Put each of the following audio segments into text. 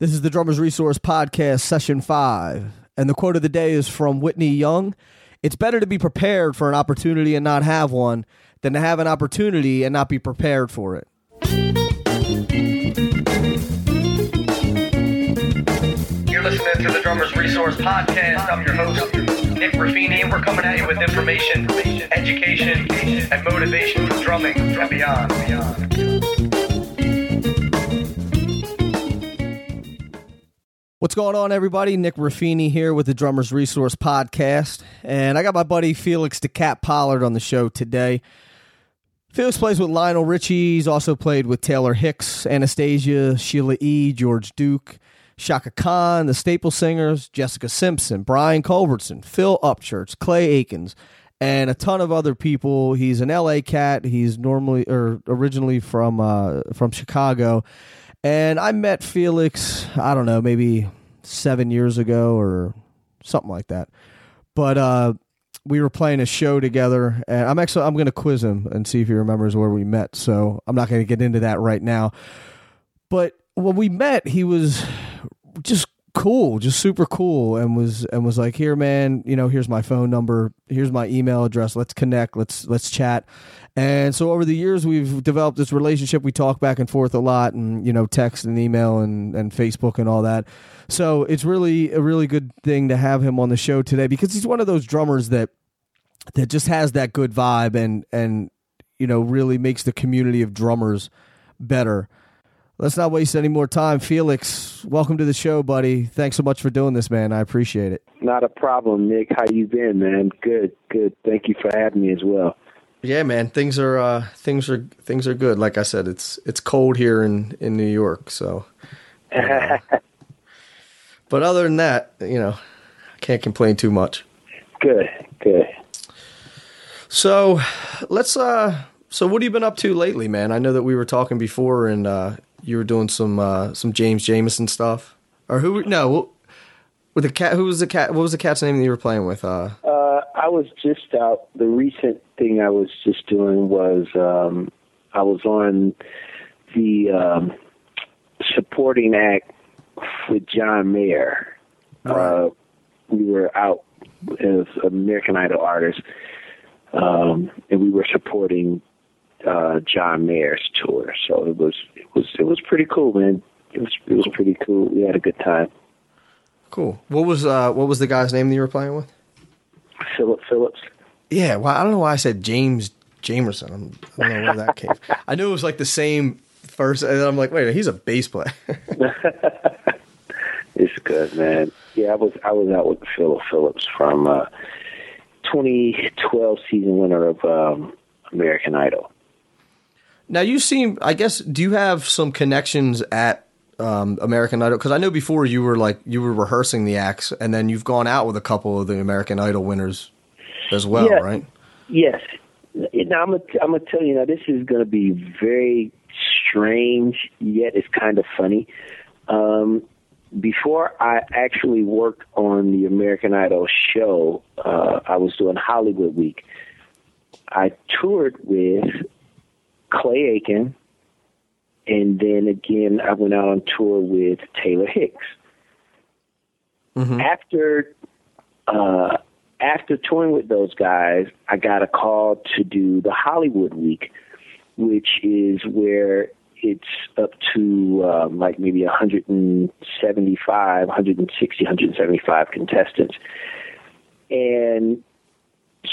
This is the Drummers Resource Podcast, Session 5. And the quote of the day is from Whitney Young It's better to be prepared for an opportunity and not have one than to have an opportunity and not be prepared for it. You're listening to the Drummers Resource Podcast. I'm your host, Nick Raffini, and we're coming at you with information, education, and motivation for drumming and beyond. What's going on, everybody? Nick Raffini here with the Drummers Resource Podcast. And I got my buddy Felix the Cat Pollard on the show today. Felix plays with Lionel Richie. He's also played with Taylor Hicks, Anastacia, Sheila E., George Duke, Chaka Khan, the Staple Singers, Jessica Simpson, Brian Culbertson, Phil Upchurch, Clay Aikens, and a ton of other people. He's an LA cat. He's normally or originally from uh, from Chicago. And I met Felix, I don't know, maybe seven years ago or something like that. But uh, we were playing a show together, and I'm actually I'm going to quiz him and see if he remembers where we met. So I'm not going to get into that right now. But when we met, he was just cool, just super cool, and was and was like, "Here, man, you know, here's my phone number, here's my email address. Let's connect. Let's let's chat." And so over the years, we've developed this relationship. We talk back and forth a lot, and you know, text and email and and Facebook and all that. So it's really a really good thing to have him on the show today because he's one of those drummers that that just has that good vibe and and you know really makes the community of drummers better. Let's not waste any more time. Felix, welcome to the show, buddy. Thanks so much for doing this, man. I appreciate it. Not a problem, Nick. How you been, man? Good, good. Thank you for having me as well. Yeah, man. Things are uh, things are things are good. Like I said, it's it's cold here in in New York, so. uh, but other than that, you know, I can't complain too much. Good, good. So, let's uh so what have you been up to lately, man? I know that we were talking before and uh you were doing some uh some James Jamerson stuff. Or who no, with the cat who was the cat what was the cat's name that you were playing with? Uh Uh I was just out the recent thing I was just doing was um I was on the um supporting act with John Mayer. Uh we were out as American Idol artists. Um and we were supporting uh John Mayer's tour. So it was it was it was pretty cool, man. It was it was pretty cool. We had a good time. Cool. What was uh what was the guy's name that you were playing with? Phillip Phillips. Yeah, well, I don't know why I said James Jamerson. I'm, I don't know where that came. I knew it was like the same first, and I'm like, wait, he's a bass player. it's good, man. Yeah, I was I was out with Phillip Phillips from uh, 2012 season winner of um, American Idol. Now you seem, I guess, do you have some connections at um, American Idol? Because I know before you were like you were rehearsing the acts, and then you've gone out with a couple of the American Idol winners as well, Yeah. right? Yes. Now I'm gonna I'm gonna tell you now. This is gonna be very strange, yet it's kind of funny. Um, before I actually worked on the American Idol show, uh, I was doing Hollywood Week. I toured with Clay Aiken, and then again I went out on tour with Taylor Hicks. After uh, after touring with those guys, I got a call to do the Hollywood Week, which is where it's up to um, like maybe 175, 160, 175 contestants. And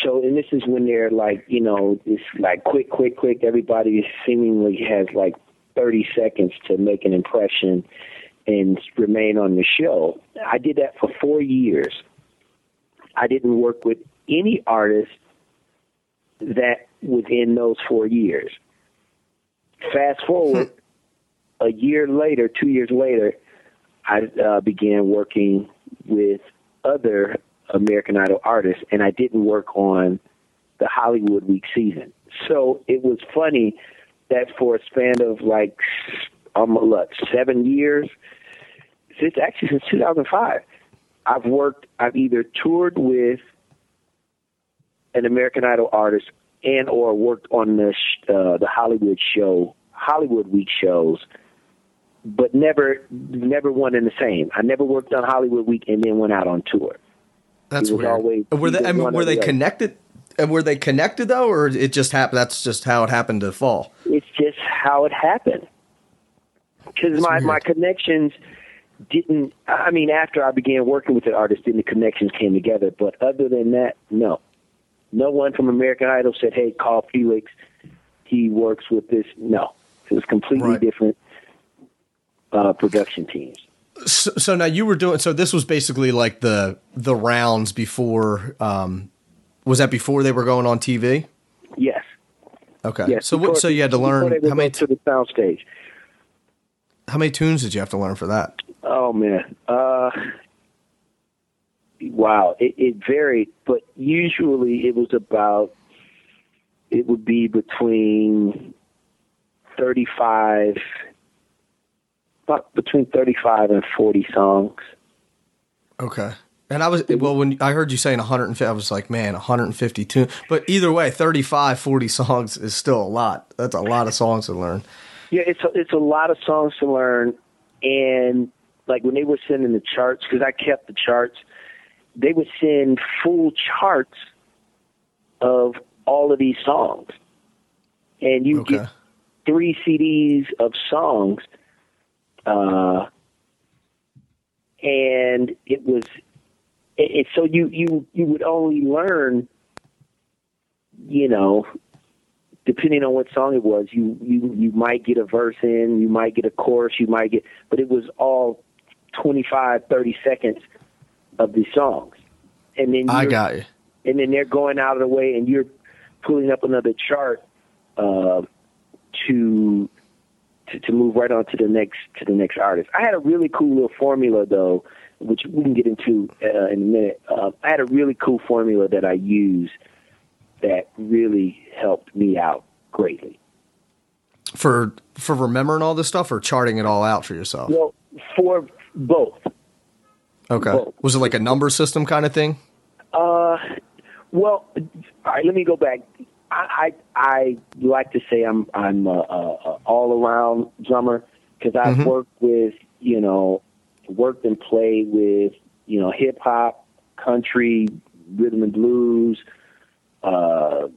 so, and this is when they're like, you know, it's like quick, quick, quick. Everybody seemingly has like 30 seconds to make an impression and remain on the show. I did that for four years. I didn't work with any artist that within those four years. Fast forward a year later, two years later, I uh, began working with other American Idol artists, and I didn't work on the Hollywood Week season. So it was funny that for a span of like um, what, seven years, since actually since 2005, I've worked. I've either toured with an American Idol artist and or worked on the sh- uh, the Hollywood show, Hollywood Week shows but never never one and the same. I never worked on Hollywood Week and then went out on tour. That's weird. always were they? I mean, were they the connected? And were they connected though, or it just happened? That's just how it happened to fall. It's just how it happened. Because my weird. my connections didn't. I mean, after I began working with the artist, then the connections came together. But other than that, no. No one from American Idol said, "Hey, call Felix. He works with this." No, it was completely Right. different uh, production teams. So, so now you were doing. So this was basically like the the rounds before. Um, was that before they were going on TV? Yes. Okay. Yes. so what? So you had to learn how many to the sound stage. how many tunes did you have to learn for that? Oh man. Uh wow. It it varied, but usually it was about it would be between thirty five about between thirty five and forty songs. Okay. And I was well when I heard you saying 150 I was like, man, 152. But either way, 35 40 songs is still a lot. That's a lot of songs to learn. Yeah, it's a, it's a lot of songs to learn, and like when they were sending the charts, because I kept the charts, they would send full charts of all of these songs, and you Okay. get three CDs of songs, uh, and it was, it, it, so you you you would only learn, you know, depending on what song it was, you you you might get a verse in, you might get a chorus, you might get, but it was all 25, 30 seconds of these songs, and then I got you. and then they're going out of the way, and you're pulling up another chart uh, to, to to move right on to the next to the next artist. I had a really cool little formula though, which we can get into uh, in a minute. Uh, I had a really cool formula that I use that really helped me out greatly. For for remembering all this stuff or charting it all out for yourself. Well, for both. Okay. both. Was it like a number system kind of thing? Uh, well, all right. Let me go back. I I, I like to say I'm I'm a, a, a all around drummer because I've Mhm. worked with you know worked and played with you know hip hop, country, rhythm and blues, uh,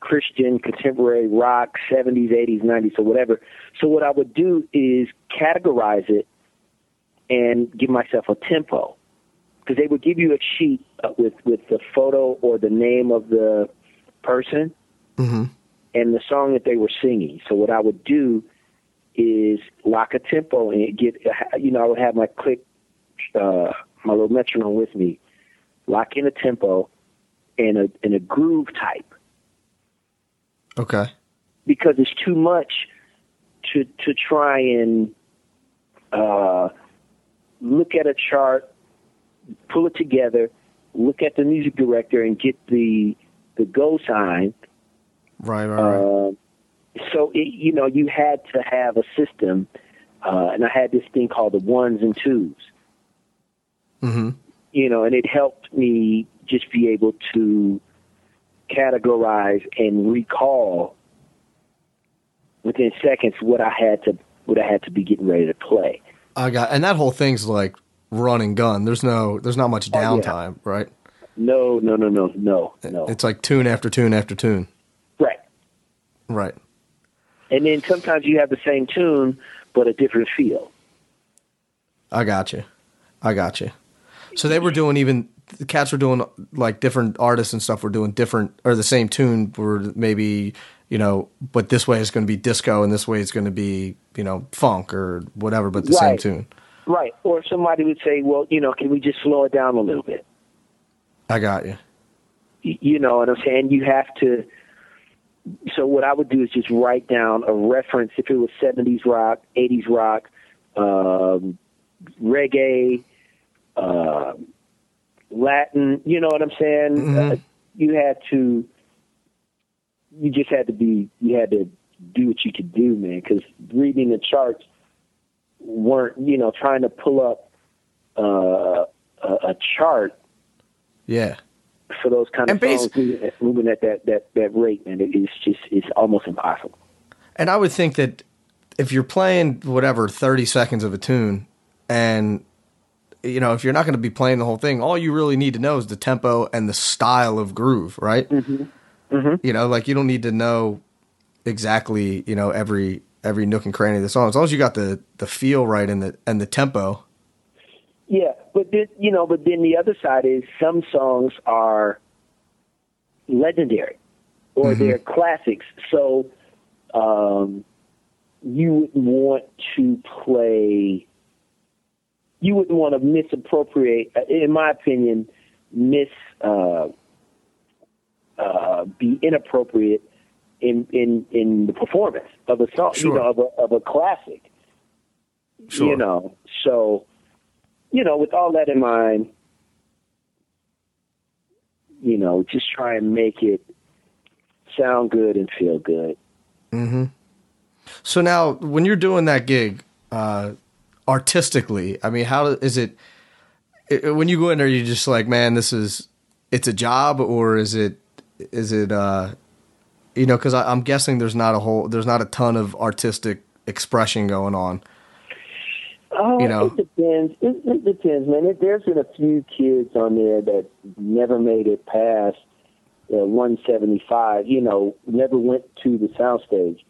Christian, contemporary rock, 70s, 80s, 90s, or whatever. So what I would do is categorize it and give myself a tempo because they would give you a sheet uh, with with the photo or the name of the person Mm-hmm. and the song that they were singing. So what I would do is lock a tempo and get you know I would have my click uh, my little metronome with me, lock in a tempo and a and a groove type Okay. because it's too much to to try and uh, look at a chart, pull it together, look at the music director, and get the the go sign. Right, right, right. Uh, so it, you know you had to have a system, uh, and I had this thing called the ones and twos. mm-hmm. You know, and it helped me just be able to categorize and recall within seconds what I had to what I had to be getting ready to play. I got and that whole thing's like run and gun. There's no there's not much Oh, yeah. downtime, right? No, no, no, no, no, no. It's like tune after tune after tune. right. Right. And then sometimes you have the same tune but a different feel. I got you. I got you. So they were doing even the cats were doing like different artists and stuff were doing different or the same tune were maybe you know, but this way is going to be disco and this way is going to be you know funk or whatever, but the same tune. Right. Or somebody would say, well, you know, can we just slow it down a little bit? I got you. You know what I'm saying? You have to. So what I would do is just write down a reference. If it was 70s rock, 80s rock, um, reggae, uh, Latin. You know what I'm saying? Mhm. Uh, you had to. You just had to be. You had to do what you could do, man. Because reading the charts weren't. You know, trying to pull up uh, a, a chart Yeah. For those kind of songs moving at, moving at that, that, that rate, man, it's just it's almost impossible. And I would think that if you're playing whatever 30 seconds of a tune and you know if you're not going to be playing the whole thing all you really need to know is the tempo and the style of groove right Mm-hmm. Mm-hmm. you know like you don't need to know exactly you know every every nook and cranny of the song as long as you got the the feel right and the and the tempo Yeah, but then, you know, but then the other side is some songs are legendary or Mhm. they're classics. So um, you wouldn't want to play. You wouldn't want to misappropriate, uh, in my opinion, miss uh, uh, be inappropriate in in in the performance of a song, Sure. you know, of a of a classic. Sure. You know, so you know, with all that in mind, you know, just try and make it sound good and feel good. Mm-hmm. So now, when you're doing that gig, uh, artistically, I mean, how is it? i when you go in there, you're just like, man, this is it's a job, or is it is it uh, you know? Because I'm guessing there's not a whole there's not a ton of artistic expression going on. Oh, You know. it depends. It, it depends, man. It, there's been a few kids on there that never made it past uh, 175. You know, never went to the soundstage.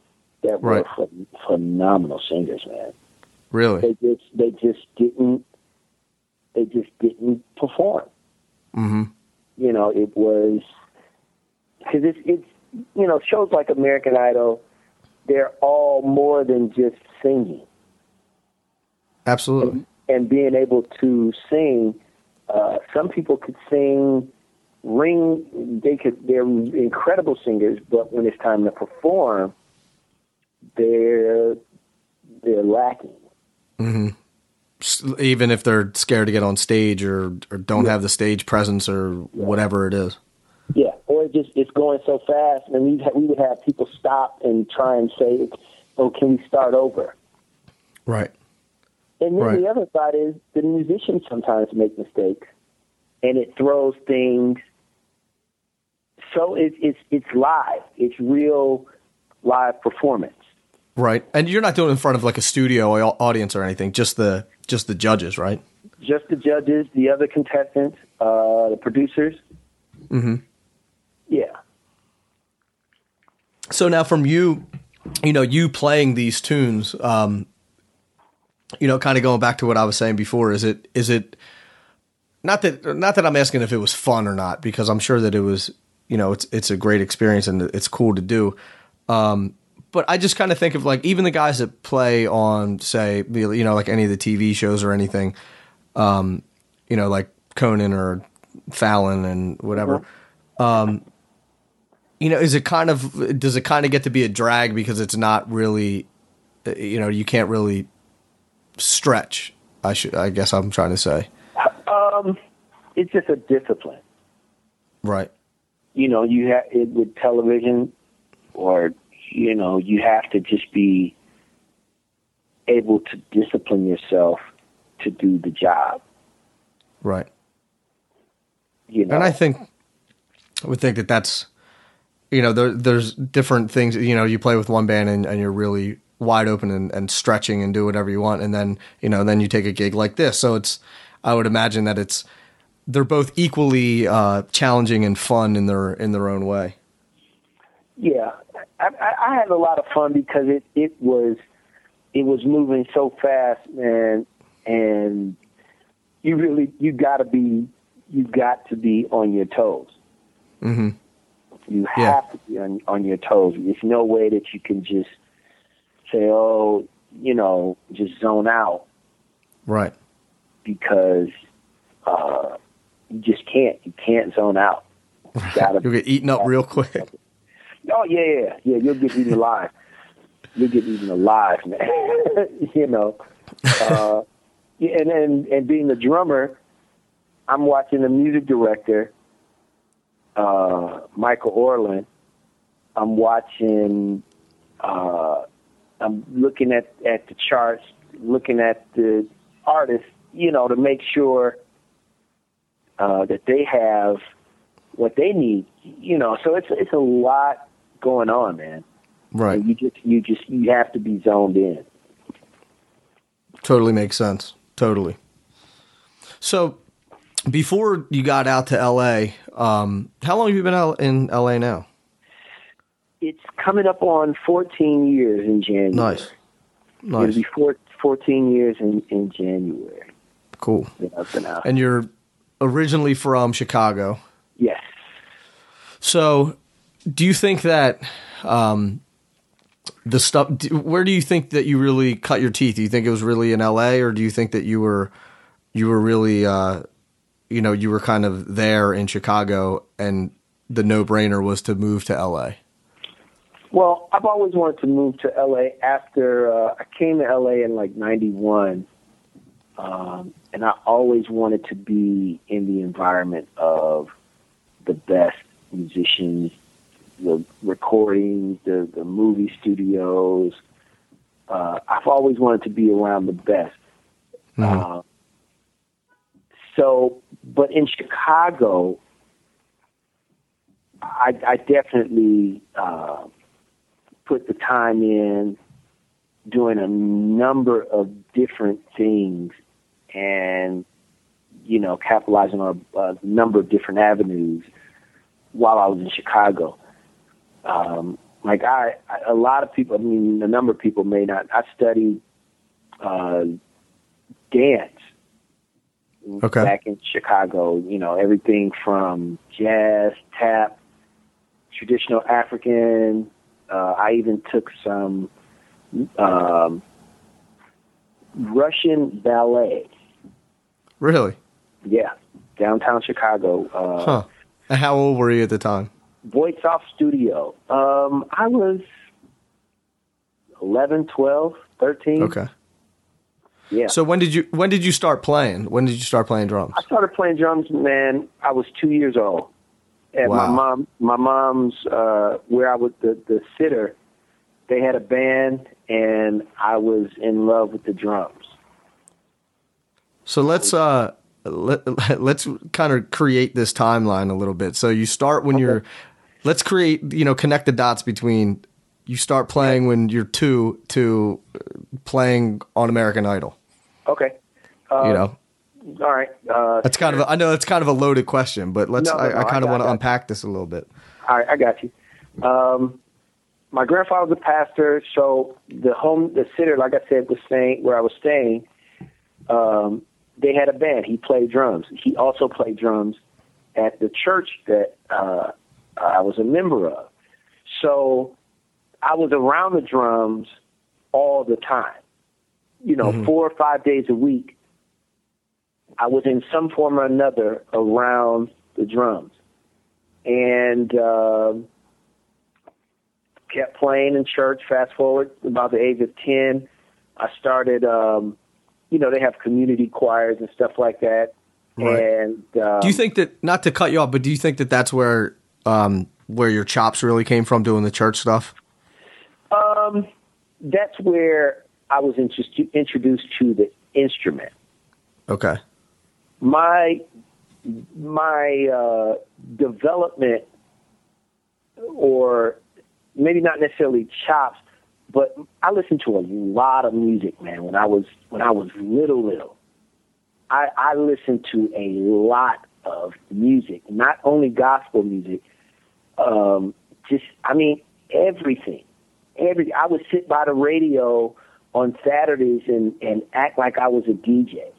That were Right. phen- phenomenal singers, man. Really? They just they just didn't they just didn't perform. Mm-hmm. you know, it was because it's it's you know shows like American Idol, they're all more than just singing Absolutely. and being able to sing. Uh, some people could sing, ring. They could. They're incredible singers, but when it's time to perform, they're they're lacking. Mm-hmm. Even if they're scared to get on stage or or don't Yeah. have the stage presence or whatever it is. Yeah, or it just it's going so fast, and we we would have people stop and try and say, "Oh, can we start over?" Right. And then Right. the other side is the musicians sometimes make mistakes, and it throws things. So it's it's it's live. It's real live performance. Right. And you're not doing it in front of like a studio audience or anything, just the just the judges, right? Just the judges, the other contestants, uh, the producers. Mm-hmm. Yeah. So now from you, you know, you playing these tunes, um, you know, kind of going back to what I was saying before, is it is it not that not that I'm asking if it was fun or not, because I'm sure that it was, you know, it's it's a great experience and it's cool to do. Um, but I just kind of think of like even the guys that play on, say, you know, like any of the TV shows or anything, um, you know, like Conan or Fallon and whatever. Um, you know, is it kind of does it kind of get to be a drag because it's not really, uh, you know, you can't really stretch. I should, I guess, I'm trying to say, Um, it's just a discipline. right? You know, you have it with television, or you know, you have to just be able to discipline yourself to do the job. Right. You know, And I think I would think that that's you know there, there's different things you know you play with one band and, and you're really wide open and, and stretching and do whatever you want and then you know then you take a gig like this so it's I would imagine that it's they're both equally uh, challenging and fun in their in their own way. Yeah, I, I, had a lot of fun because it it was it was moving so fast, man, and you really you got to be you got to be on your toes. hmm You Yeah. have to be on on your toes. There's no way that you can just say, oh, you know, just zone out Right. because uh, you just can't. You can't zone out. You gotta You'll get eaten up real quick. Oh yeah, yeah, yeah. You'll get eaten alive. You'll get eaten alive, man. you know. Uh, and and and being the drummer, I'm watching the music director, uh, Michael Orland. I'm watching. Uh, I'm looking at at the charts, looking at the artists, you know, to make sure uh, that they have what they need. You know, so it's it's a lot going on, man. Right. And you just you just you have to be zoned in. Totally makes sense. Totally. So, before you got out to LA, um, how long have you been out in LA now? It's coming up on 14 years in January. Nice. Nice. It'll be four, 14 years in, in January. Cool. that I've been out. And you're originally from Chicago. yes. So, do you think that um, the stuff? Where do you think that you really cut your teeth? Do you think it was really in L.A. or do you think that you were you were really uh, you know you were kind of there in Chicago and the no brainer was to move to L.A. Well, I've always wanted to move to LA after uh, I came to LA in like 91. Um, and I always wanted to be in the environment of the best musicians, the recordings, the, the movie studios. Uh, I've always wanted to be around the best. Uh, so, but in Chicago, I, I definitely uh, put the time in doing a number of different things and you know capitalizing on a, a number of different avenues while I was in Chicago. Um, like I, I, a lot of people. I mean, a number of people may not. I studied uh, dance Okay. back in Chicago. You know, everything from jazz, tap, traditional African. Uh, I even took some um, Russian ballet. Really? Yeah, downtown Chicago. Uh, Huh. And how old were you at the time? Voice-Off Studio. Um, I was 11, 12, 13. Okay. Yeah. So when did you when did you start playing? When did you start playing drums? I started playing drums, man. I was two years old. At my mom, my mom's, uh, where I was the the sitter, they had a band, and I was in love with the drums. So let's uh let, let's kind of create this timeline a little bit. So you start when you're let's create, you know, connect the dots between you start playing when you're 2 to uh, playing on American Idol, Okay. Uh, you know. All right. Uh, That's kind of a, I know that's kind of a loaded question, but let's No, no, I, no, I I kind of want to unpack this a little bit. All right, I got you. Um, my grandfather was a pastor, so the home, the sitter, like I said, was staying where I was staying. Um, they had a band. He played drums. He also played drums at the church that uh, I was a member of. So I was around the drums all the time. You know, four or five days a week. I was in some form or another around the drums and um kept playing in church. Fast forward about the age of ten, I started. Um, you know, they have community choirs and stuff like that. Right. And um, Do you think that not to cut you off, but do you think that that's where um where your chops really came from doing the church stuff? um, that's where I was introduced to the instrument. Okay. My my uh, development, or maybe not necessarily chops, but I listened to a lot of music, man. When I was when I was little, little, I, I listened to a lot of music, not only gospel music. Um, just, I mean, everything. Every I would sit by the radio on Saturdays and and act like I was a DJ.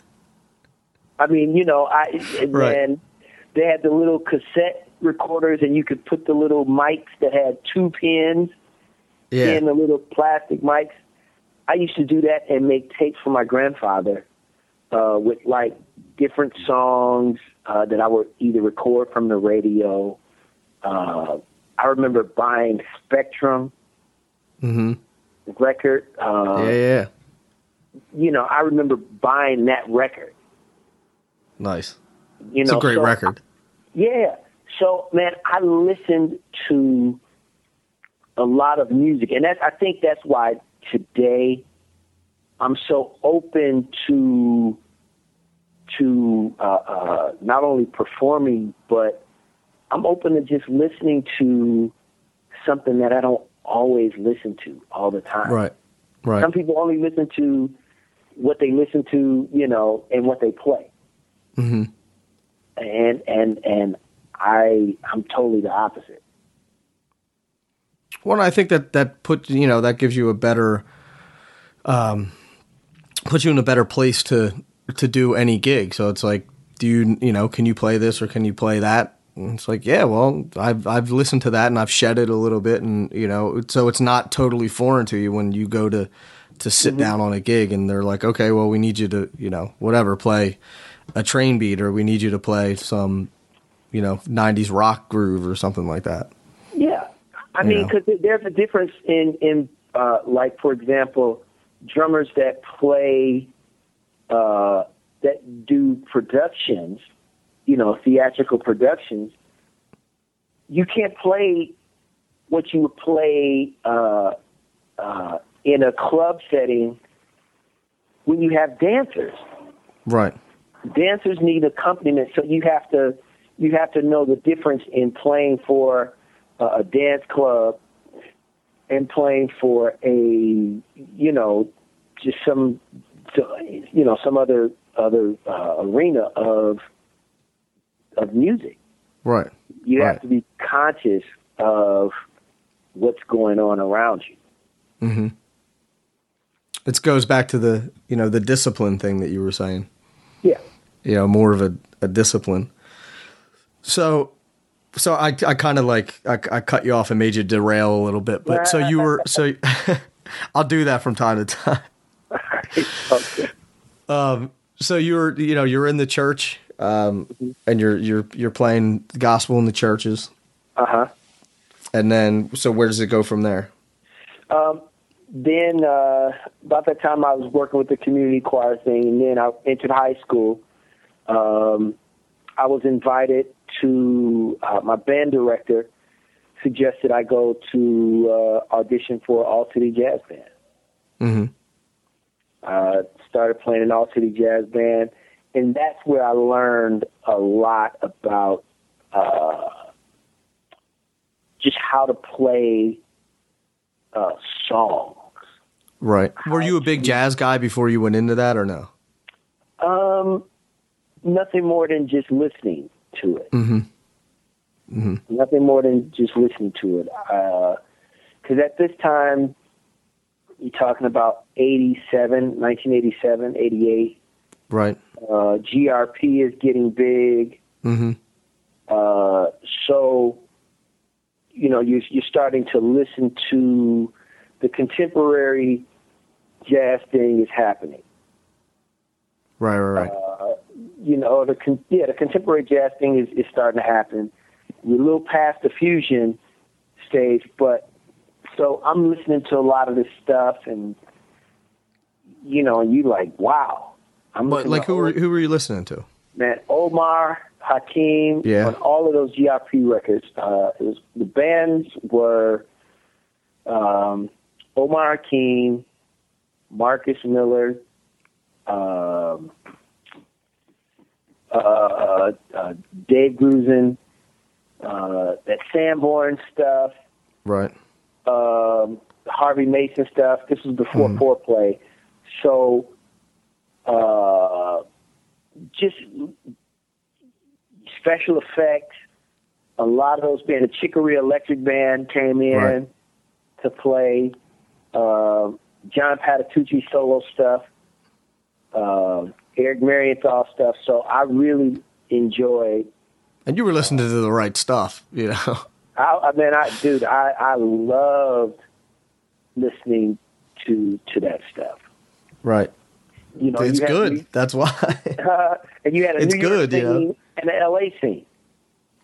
I mean, you know, I and Right. then they had the little cassette recorders, and you could put the little mics that had two pins Yeah. in the little plastic mics. I used to do that and make tapes for my grandfather uh, with like different songs uh, that I would either record from the radio. Uh, I remember buying Spectrum Mhm. record. Uh, Yeah, yeah. You know, I remember buying that record. Nice. You It's know, a great so- record. Yeah. So, man, I listened to a lot of music, and that's I think that's why today I'm so open to to uh, uh, not only performing, but I'm open to just listening to something that I don't always listen to all the time. Right. Right. Some people only listen to what they listen to, you know, and what they play. Hmm And and and I I'm totally the opposite. Well, I think that that put you know that gives you a better, um, puts you in a better place to to do any gig. So it's like, do you you know can you play this or can you play that? And it's like, yeah, well, I've I've listened to that and I've shed it a little bit, and you know, so it's not totally foreign to you when you go to to sit down on a gig and they're like, okay, well, we need you to you know whatever play a train beat or we need you to play some you know 90s rock groove or something like that. Yeah, I You mean, because there's a difference in in uh, like for example, drummers that play uh, that do productions, you know, theatrical productions. You can't play what you would play uh, uh, in a club setting when you have dancers Right. Dancers need accompaniment, so you have to you have to know the difference in playing for a dance club and playing for a you know just some you know some other other uh, arena of of music. Right. You Right. have to be conscious of what's going on around you. Hmm. It goes back to the you know the discipline thing that you were saying. Yeah. You know, more of a, a discipline. So, so I I kind of like I, I cut you off and made you derail a little bit, but so you were so I'll do that from time to time. okay. Um, So you're you know you're in the church um, and you're you're you're playing gospel in the churches, Uh huh. and then so where does it go from there? Then uh, about that time I was working with the community choir thing, and then I entered high school. Um, I was invited to uh, my band director suggested I go to uh, audition for All City Jazz Band. Mm-hmm. Uh, started playing in All City Jazz Band, and that's where I learned a lot about uh, just how to play uh, songs. Right. Were you a big jazz guy before you went into that, or no? Um, nothing more than just listening to it. Mm-hmm. Nothing more than just listening to it. Because at this time, you're talking about 87, 1987, 88. Right. Uh, GRP is getting big. Mm-hmm. Uh, so, you know, you're, you're starting to listen to the contemporary jazz thing is happening. Right. Right. Right. you know, the con- yeah, the contemporary jazz thing is, is starting to happen. We're a little past the fusion stage, but so I'm listening to a lot of this stuff, and you know, and you like, wow. I'm but like, who were who were you listening to? man Omar Hakim Yeah. on all of those GRP records. Uh, it was the bands were um, Omar Hakim, Marcus Miller, um, uh, uh, uh, Dave Grusin, uh, that Sanborn stuff, Right. um, Harvey Mason stuff. This was before Fourplay, so uh, just Special EFX. A lot of those bands, the Chick Corea Elektric Band came in Right. to play. Um John Patitucci solo stuff, um, Eric Marienthal stuff. So I really enjoyed And you were listening to the right stuff, you know. I, I mean, I, dude, I, I loved listening to to that stuff. Right. You know, It's you had- good. That's why. uh, and you had a It's New York good, you know. scene and an LA scene.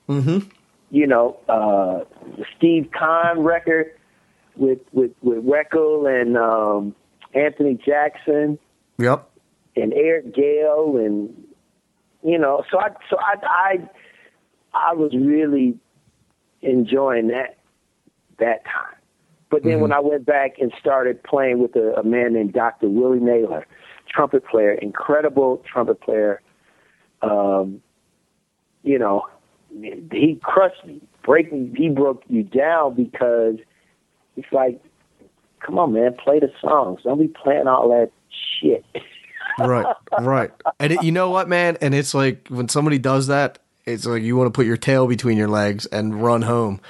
mm-hmm. You know, uh, the Steve Khan record with with with Reckel and um, Anthony Jackson Yep. and Eric Gale and you know, so I so I I I was really enjoying that that time. But then when I went back and started playing with a, a man named Dr. Willie Naylor, trumpet player, incredible trumpet player, um, you know, he crushed me. breaking he broke you down because it's like, come on, man, play the songs. Don't be playing all that shit. right, right. And it, you know what, man? And it's like when somebody does that, it's like you want to put your tail between your legs and run home.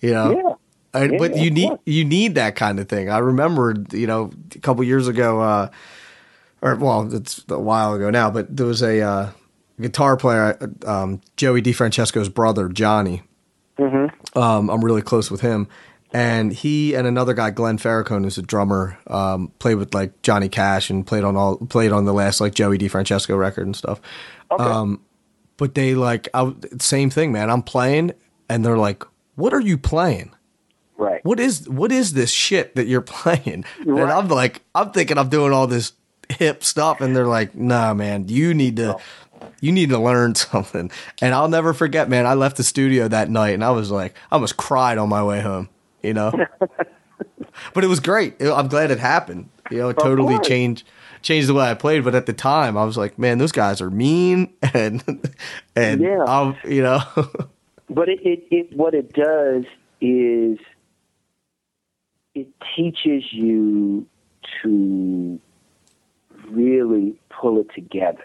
You know. Yeah. And, Yeah, but you need course. you need that kind of thing. I remember, you know, a couple years ago, uh, or well, it's a while ago now, but there was a uh, guitar player, um, Joey DeFrancesco's brother, Johnny. Mm-hmm. Um, I'm really close with him, and he and another guy, Glenn Farrakhan, who's a drummer, um, played with like Johnny Cash and played on all played on the last like Joey DeFrancesco record and stuff. Okay. Um, but they like I, same thing, man. I'm playing, and they're like, "What are you playing? right. What is what is this shit that you're playing?" And I'm like, I'm thinking I'm doing all this hip stuff, and they're like, "Nah, man, you need to." You need to learn something. And I'll never forget, man. I left the studio that night and I was like, I almost cried on my way home, you know? but it was great. I'm glad it happened. You know, it totally changed changed the way I played. But at the time, I was like, man, those guys are mean, and and Yeah. I'm, you know, But it, it, it what it does is it teaches you to really pull it together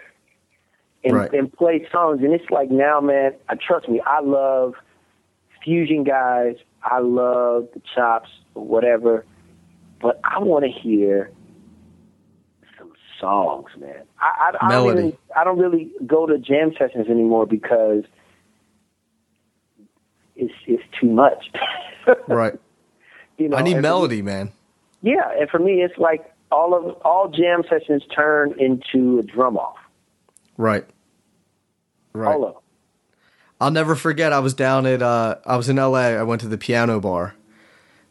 and, Right. and play songs. And it's like now, man, uh, trust me, I love fusion guys. I love the chops or whatever. But I want to hear some songs, man. I, I, I, don't Melody. even, I don't really go to jam sessions anymore because it's it's too much. right. you know, I need for me- melody, man. yeah, and for me, it's like all of all jam sessions turn into a drum off. Right. Right. All of them. I'll never forget. I was down at uh, I was in L.A. I went to the piano bar,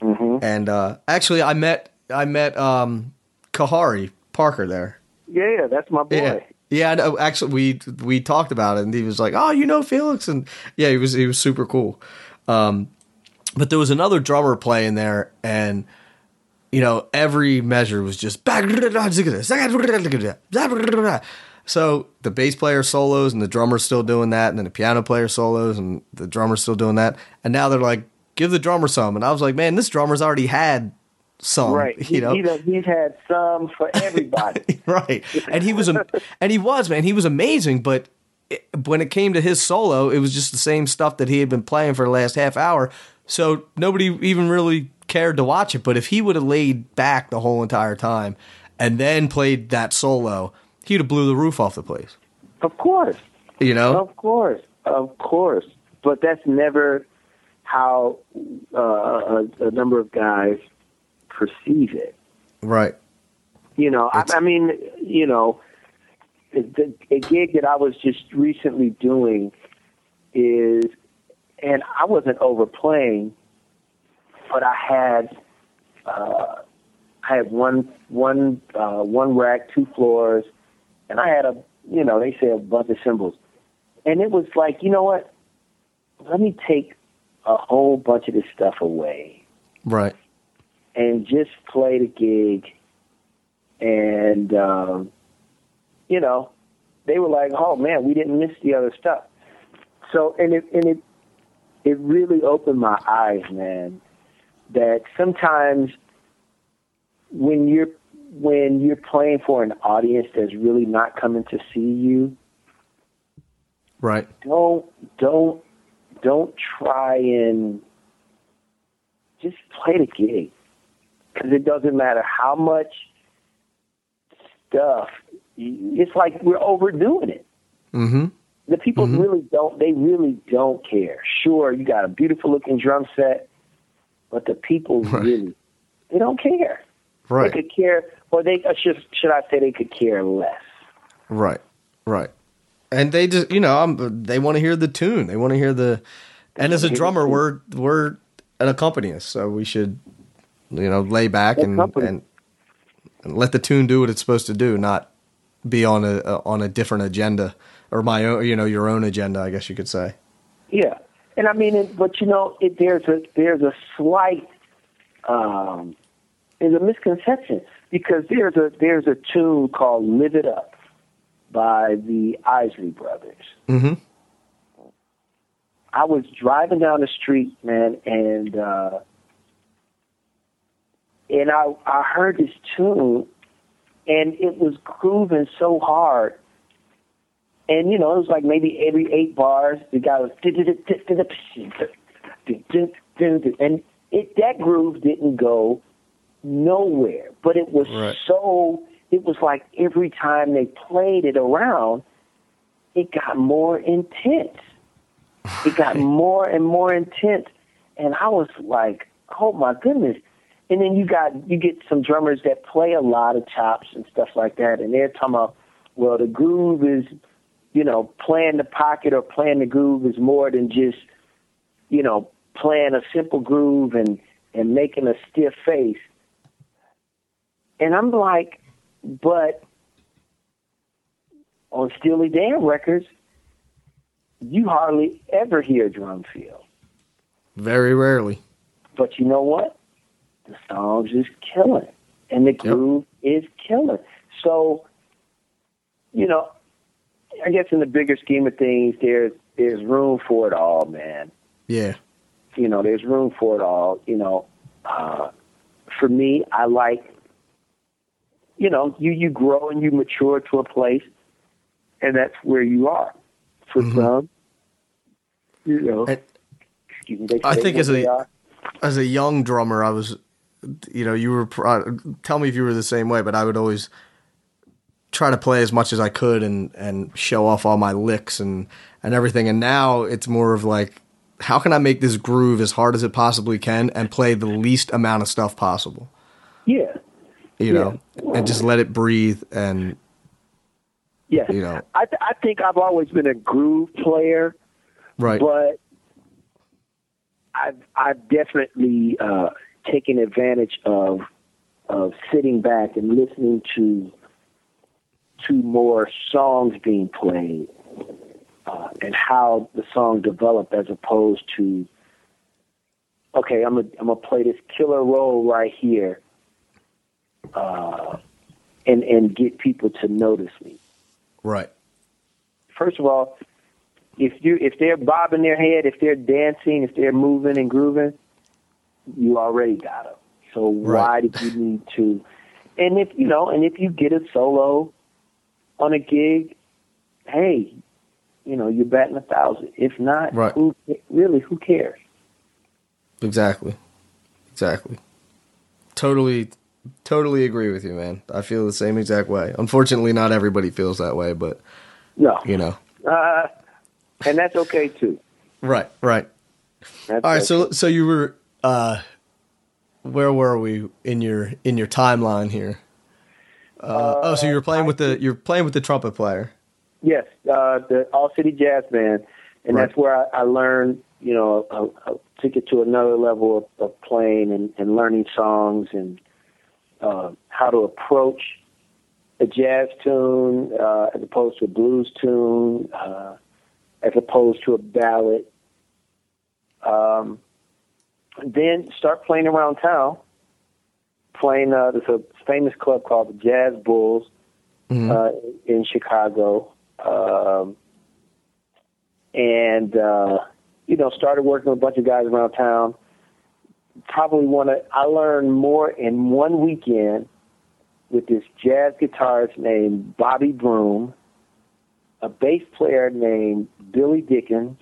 Mhm. and uh, actually, I met I met um, Kahari Parker there. Yeah, yeah, that's my boy. Yeah. Yeah, know. actually, we we talked about it, and he was like, "Oh, you know Felix," and yeah, he was he was super cool. Um, but there was another drummer playing there, and you know every measure was just so the bass player solos and the drummer's still doing that, and then the piano player solos and the drummer's still doing that, and now they're like, "Give the drummer some," and I was like, "Man, this drummer's already had some, Right. you know." He, he, he's had some for everybody. right and he was and he was man he was amazing but it, when it came to his solo it was just the same stuff that he had been playing for the last half hour so nobody even really cared to watch it but if he would have laid back the whole entire time and then played that solo he'd have blew the roof off the place of course. you know Of course. Of course. But that's never how uh, a, a number of guys perceive it. right You know, I, I mean, you know, the, a gig that I was just recently doing is, and I wasn't overplaying, but I had, uh, I had one, one, uh, one rack, two floors, and I had a, you know, they say a bunch of cymbals. and it was like, you know what? Let me take a whole bunch of this stuff away right and just play the gig. And um, you know, they were like, "Oh man, we didn't miss the other stuff." So, and it and it it really opened my eyes, man. That sometimes when you're when you're playing for an audience that's really not coming to see you, right. don't don't don't try and just play the gig because it doesn't matter how much stuff it's like we're overdoing it. Mm-hmm. The people really don't they really don't care. Sure you got a beautiful looking drum set but the people Right. really they don't care right they could care or they or should, should i say they could care less Right, right. And they just, you know, I'm, they want to hear the tune. They want to hear the. And as a drummer, we're we're an accompanist, so we should, you know, lay back and and, and let the tune do what it's supposed to do, not be on a, a on a different agenda or my own, you know, your own agenda, I guess you could say. Yeah, and I mean, it, but you know, it, there's a there's a slight um, there's a misconception because there's a there's a tune called "Live It Up" by the Isley Brothers. Mm-hmm. I was driving down the street, man, and uh, and I I heard this tune, and it was grooving so hard. And you know, it was like maybe every eight bars, the guy was and it that groove didn't go nowhere, but it was Right. so. It was like every time they played it around, it got more intense. It got more and more intense, and I was like, "Oh my goodness!" And then you got you get some drummers that play a lot of chops and stuff like that, and they're talking about, "Well, the groove is, you know, playing the pocket or playing the groove is more than just, you know, playing a simple groove and and making a stiff face." And I'm like, but on Steely Dan records, you hardly ever hear drum feel. Very rarely. But you know what? The songs is killing, and the groove is killing. So, you know, I guess in the bigger scheme of things, there's there's room for it all, man. Yeah. You know, there's room for it all. You know, uh, for me, I like, you know, you you grow and you mature to a place, and that's where you are. For Mhm. some, you know, And- excuse me, I think as a- are. as a young drummer, I was, you know, you were. pro- Tell me if you were the same way, but I would always try to play as much as I could and and show off all my licks and and everything. And now it's more of like, how can I make this groove as hard as it possibly can and play the least amount of stuff possible, yeah. You know, and just let it breathe and Yes, You know. I th- I think I've always been a groove player, right, but I've I've definitely uh, taken advantage of of sitting back and listening to to more songs being played uh, and how the song developed as opposed to okay, I'm gonna I'm gonna play this killer roll right here, uh, and and get people to notice me. right, first of all, if you if they're bobbing their head, if they're dancing, if they're moving and grooving, you already got them. So why Right. did you need to? And if you know, and if you get a solo on a gig, hey, you know you're batting a thousand. If not, Right. who really who cares? exactly, exactly. Totally, totally agree with you, man. I feel the same exact way. Unfortunately, not everybody feels that way, but No, you know. uh, and that's okay too. Right, right. That's All right, okay. so so you were uh where were we in your in your timeline here? Uh, oh, so you were playing with the you're playing with the trumpet player. Yes, uh, the All City Jazz Band, and Right. that's where I, I learned, you know, I, I took it to another level of, of playing and, and learning songs and uh, how to approach a jazz tune uh, as opposed to a blues tune, uh, as opposed to a ballad. Um, then start playing around town. Playing, uh, there's a famous club called the Jazz Bulls Mhm. uh, in Chicago, um, and uh, you know started working with a bunch of guys around town. Probably want to. I learned more in one weekend with this jazz guitarist named Bobby Broom, a bass player named Billy Dickens,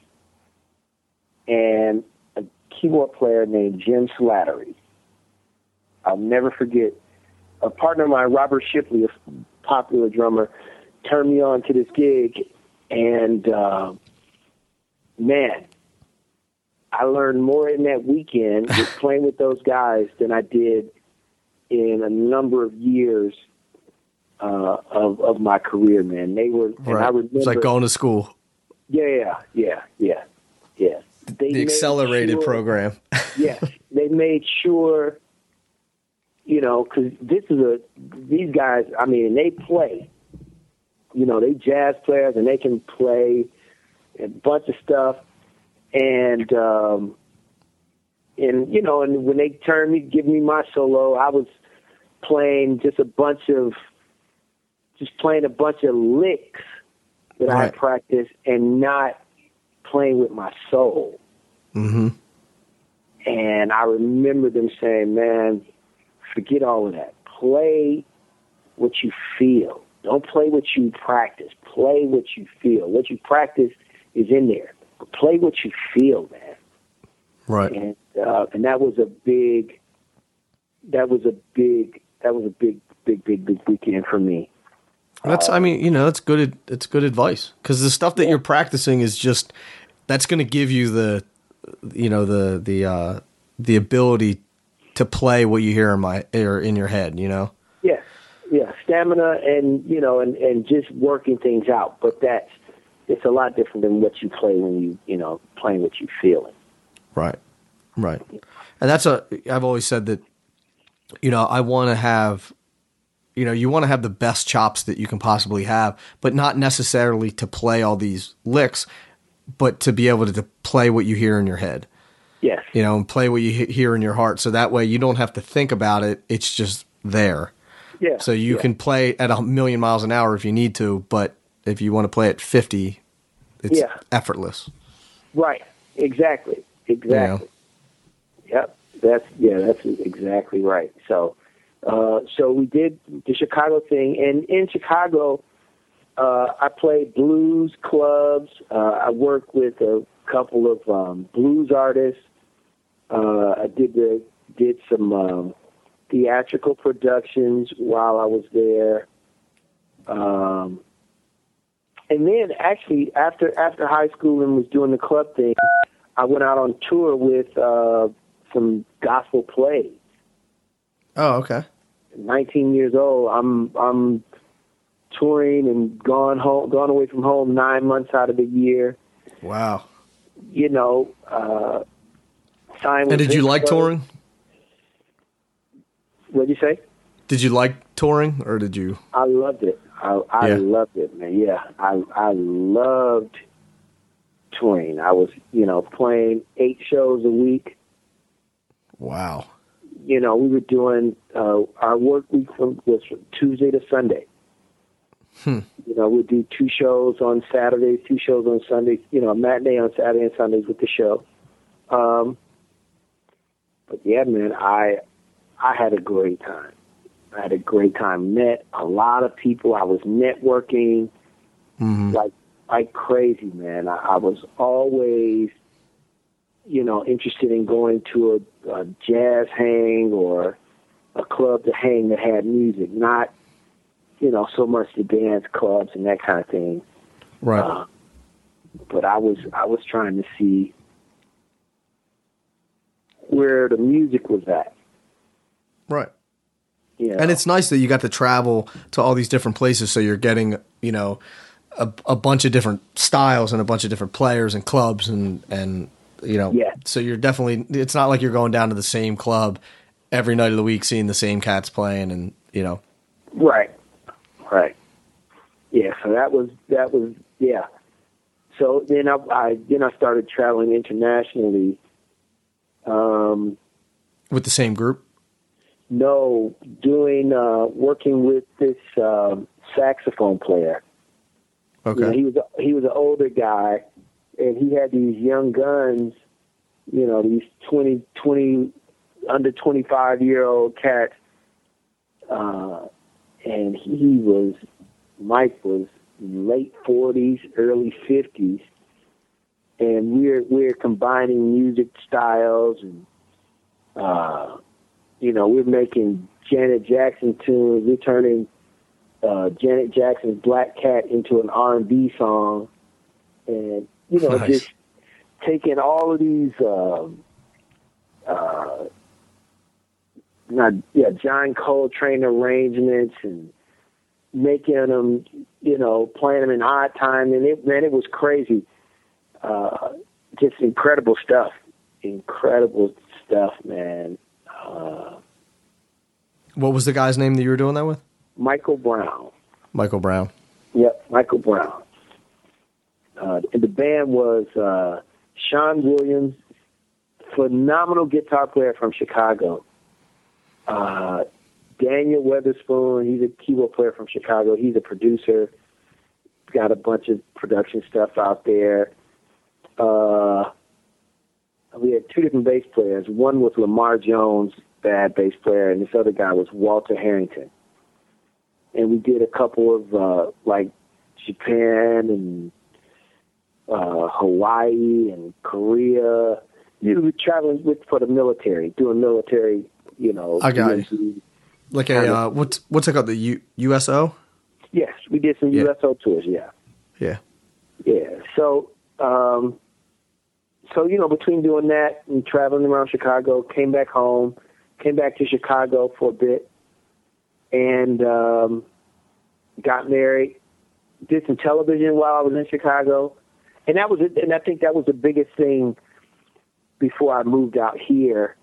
and a keyboard player named Jim Slattery. I'll never forget. A partner of mine, Robert Shipley, a popular drummer, turned me on to this gig, and uh, man, I learned more in that weekend with playing with those guys than I did in a number of years uh, of of my career. Man, they were, and I Right. remember, It's like going to school. yeah, yeah, yeah, yeah. They The accelerated sure- program. yes, they made sure, you know, because this is a these guys. I mean, they play. You know, they jazz players and they can play a bunch of stuff, and um, and you know, and when they turned me, give me my solo, I was playing just a bunch of, just playing a bunch of licks that I Right. had practiced, and not playing with my soul. Mm-hmm. And I remember them saying, man, forget all of that. Play what you feel. Don't play what you practice. Play what you feel. What you practice is in there. Play what you feel, man. Right. And uh, and that was a big that was a big that was a big big big big weekend for me. That's, I mean, you know, that's good. It's good advice because the stuff that you're practicing is just that's going to give you the, you know, the the uh, the ability to play what you hear in my or in your head. You know. Yeah, yeah, stamina and you know and and just working things out. But that's it's a lot different than what you play when you you know playing what you're feeling. Right. Right. And that's a I've always said that you know, I want to have you know, you want to have the best chops that you can possibly have, but not necessarily to play all these licks, but to be able to, to play what you hear in your head. Yes. You know, and play what you he- hear in your heart so that way you don't have to think about it, it's just there. Yeah. So you yeah. can play at a million miles an hour if you need to, but if you want to play at 50, it's Yeah. effortless. Right. Exactly. Exactly. Yep. That's yeah. That's exactly right. So, uh, so we did the Chicago thing, and in Chicago, uh, I played blues clubs. Uh, I worked with a couple of um, blues artists. Uh, I did the did some um, theatrical productions while I was there. Um, and then actually after after high school and was doing the club thing, I went out on tour with uh, some gospel plays. Oh, okay. 19 years old, I'm I'm touring and gone home, gone away from home nine months out of the year. Wow. You know, uh, signed And did you like Visco. touring? What'd you say? Did you like touring or did you? I loved it. I, I Yeah. loved it, man. Yeah, I I loved touring. I was, you know, playing eight shows a week. Wow. You know, we were doing uh, our work week from was from Tuesday to Sunday. Hmm. You know, we'd do two shows on Saturdays, two shows on Sundays. You know, a matinee on Saturday and Sundays with the show. Um, but yeah, man, I I had a great time. I had a great time. Met a lot of people. I was networking hmm like like crazy, man. I, I was always, you know, interested in going to a, a jazz hang or a club to hang that had music, not, you know, so much the dance clubs and that kind of thing. Right. Uh, but I was I was trying to see where the music was at. right. You know? And it's nice that you got to travel to all these different places, so you're getting, you know, a, a bunch of different styles and a bunch of different players and clubs and and you know, Yeah. So you're definitely. It's not like you're going down to the same club every night of the week, seeing the same cats playing, and you know. Right. Right. Yeah, so that was that was yeah. So then I, I then I started traveling internationally. Um, With the same group. No, doing uh, working with this um, saxophone player. Okay. You know, he was a, he was an older guy, and he had these young guns. You know, these 20, 20 under twenty five year old cats, uh, and he was Mike was late forties, early fifties, and we're we're combining music styles and uh, you know we're making Janet Jackson tunes. We're turning uh, Janet Jackson's Black Cat into an R and B song, and you know Nice. just taking all of these. Um, uh, not yeah, John Coltrane arrangements and making them, you know, playing them in odd time, and it man, it was crazy. Uh, just incredible stuff, incredible stuff, man. Uh, What was the guy's name that you were doing that with? Michael Brown. Michael Brown. Yep, Michael Brown. Uh, and the band was uh, Sean Williams, phenomenal guitar player from Chicago. Uh, Daniel Weatherspoon, he's a keyboard player from Chicago. He's a producer. Got a bunch of production stuff out there. uh, we had two different bass players. One was Lamar Jones, bad bass player, and this other guy was Walter Harrington. And we did a couple of uh, like Japan and uh, Hawaii and Korea. You were traveling with for the military, doing military, you know. I got it. DMZ. Like a uh, what's what's it called? The U- USO? Yes, we did some Yeah. USO tours. Yeah. Yeah. Yeah. So, um, so you know, between doing that and traveling around Chicago, came back home, came back to Chicago for a bit, and um, got married. Did some television while I was in Chicago, and that was it. And I think that was the biggest thing before I moved out here.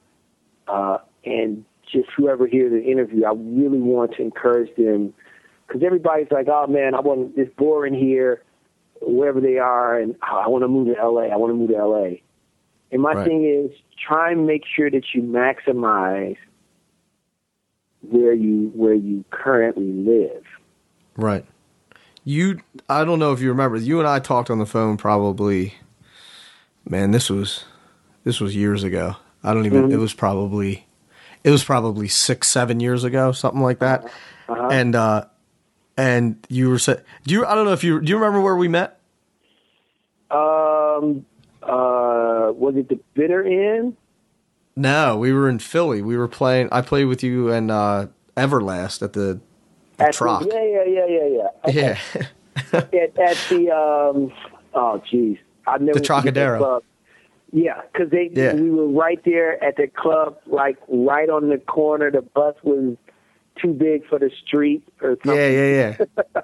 Uh, and just whoever hears the interview, I really want to encourage them because everybody's like, "Oh man, I want it's boring here." Wherever they are, and oh, I want to move to LA. I want to move to LA. And my Right. thing is, try and make sure that you maximize where you where you currently live. Right. You, I don't know if you remember. You and I talked on the phone probably. Man, this was, this was years ago. I don't even. Mm-hmm. It was probably, it was probably six, seven years ago, something like that. Uh-huh. Uh-huh. And uh, and you were saying, do you? I don't know if you do. You remember where we met? Um, uh, was it the Bitter End? No, we were in Philly. We were playing. I played with you and uh, Everlast at the, the At the- yeah, yeah, yeah, yeah, yeah. Okay. Yeah. At, at the um, oh, jeez, I never The Trocadero. club. Yeah, because they Yeah. we were right there at the club, like right on the corner. The bus was too big for the street or something. yeah, yeah, yeah.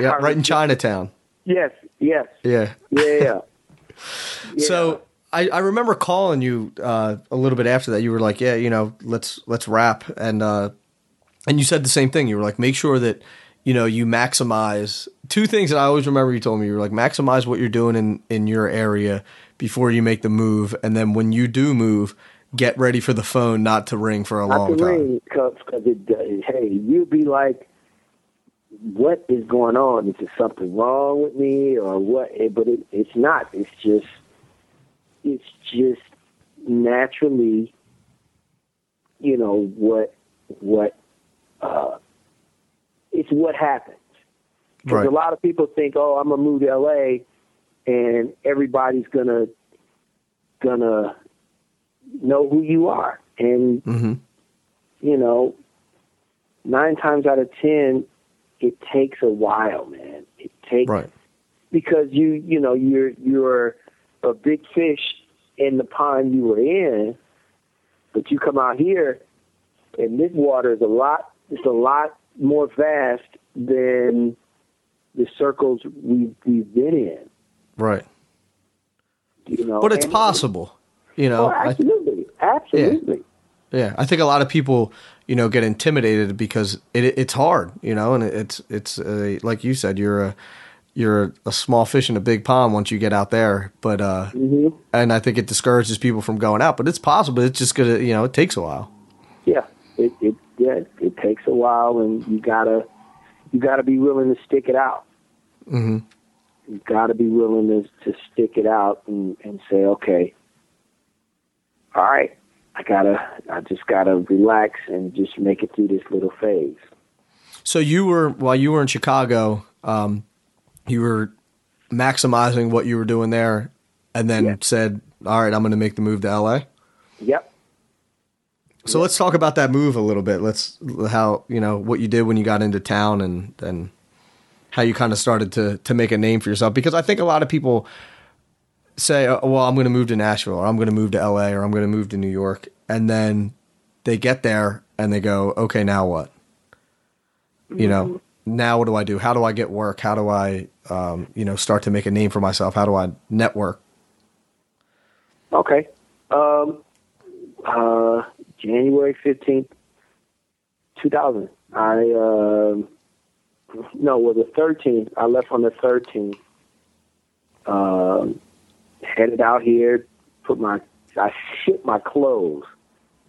Yeah, right in Chinatown. Yes, yes, Yeah. yeah, yeah. So I, I remember calling you uh, a little bit after that. You were like, "Yeah, you know, let's let's wrap," and uh, and you said the same thing. You were like, "Make sure that you know you maximize two things that I always remember. You told me you were like, maximize what you're doing in in your area before you make the move, and then when you do move, get ready for the phone not to ring for a Not long the time." ring, because it, uh, hey, you'll be like, what is going on? Is there something wrong with me or what? Eh, But it, it's not. It's just, it's just naturally, you know what, what, uh, it's what happens. Because Right. a lot of people think, oh, I'm gonna move to LA, and everybody's gonna gonna know who you are, and hmm you know, nine times out of ten, it takes a while, man. It takes Right. because you you know you're you're a big fish in the pond you were in, but you come out here, and this water is a lot. It's a lot more vast than the circles we've we've been in. Right. You know, But it's possible. You know. Oh, absolutely, absolutely. Yeah, I think a lot of people, you know, get intimidated because it, it's hard, you know, and it's it's uh, like you said, you're a you're a small fish in a big pond once you get out there, but uh, hmm and I think it discourages people from going out. But it's possible. It's just gonna, you know, it takes a while. Yeah, it it yeah, it takes a while, and you gotta you gotta be willing to stick it out. hmm You gotta be willing to to stick it out and and say, okay, all right, I gotta I just gotta relax and just make it through this little phase. So you were while you were in Chicago, um, you were maximizing what you were doing there, and then Yeah. said, "All right, I'm going to make the move to LA." Yep. So let's talk about that move a little bit. Let's how you know what you did when you got into town and and how you kind of started to to make a name for yourself because I think a lot of people say, oh, "Well, I'm going to move to Nashville or I'm going to move to LA or I'm going to move to New York." And then they get there and they go, "Okay, now what?" You know, now what do I do? How do I get work? How do I um, you know, start to make a name for myself? How do I network? Okay. Um, uh, January fifteenth, two thousand. I um, no, well the thirteenth. I left on the thirteenth. Um, headed out here. Put my I shipped my clothes.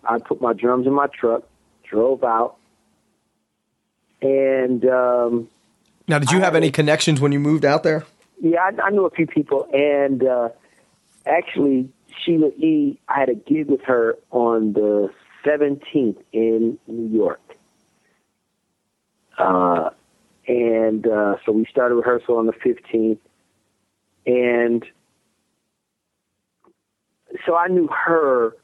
I put my drums in my truck. Drove out. And um, Now, did you have any connections when you moved out there? yeah, I, I knew a few people, and uh, actually, Sheila E. I had a gig with her on the 17th in New York. Uh, and uh, so we started rehearsal on the 15th. And so I knew her,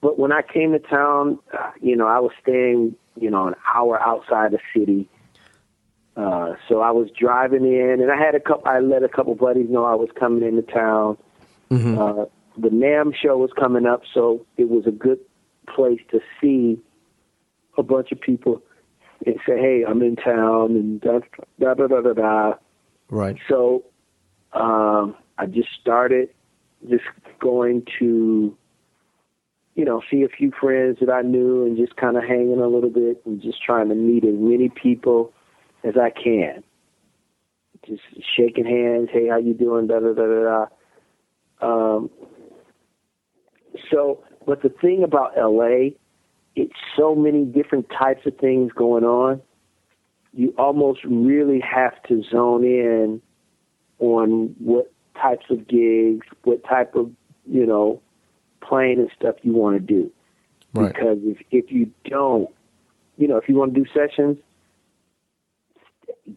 but when I came to town, uh, you know, I was staying, you know, an hour outside the city. Uh, so I was driving in, and I had a couple. I let a couple buddies know I was coming into town. Mm-hmm. Uh, the NAMM show was coming up, so it was a good place to see a bunch of people and say, "Hey, I'm in town," and da da da da da. da. Right. So um, I just started just going to, you know, see a few friends that I knew and just kind of hanging a little bit and just trying to meet as many people as I can. Just shaking hands. Hey, how you doing? Da da da da da. Um, so, but the thing about LA, it's so many different types of things going on. You almost really have to zone in on what types of gigs, what type of, you know, playing and stuff you want to do. Right. Because if if you don't, you know, if you want to do sessions,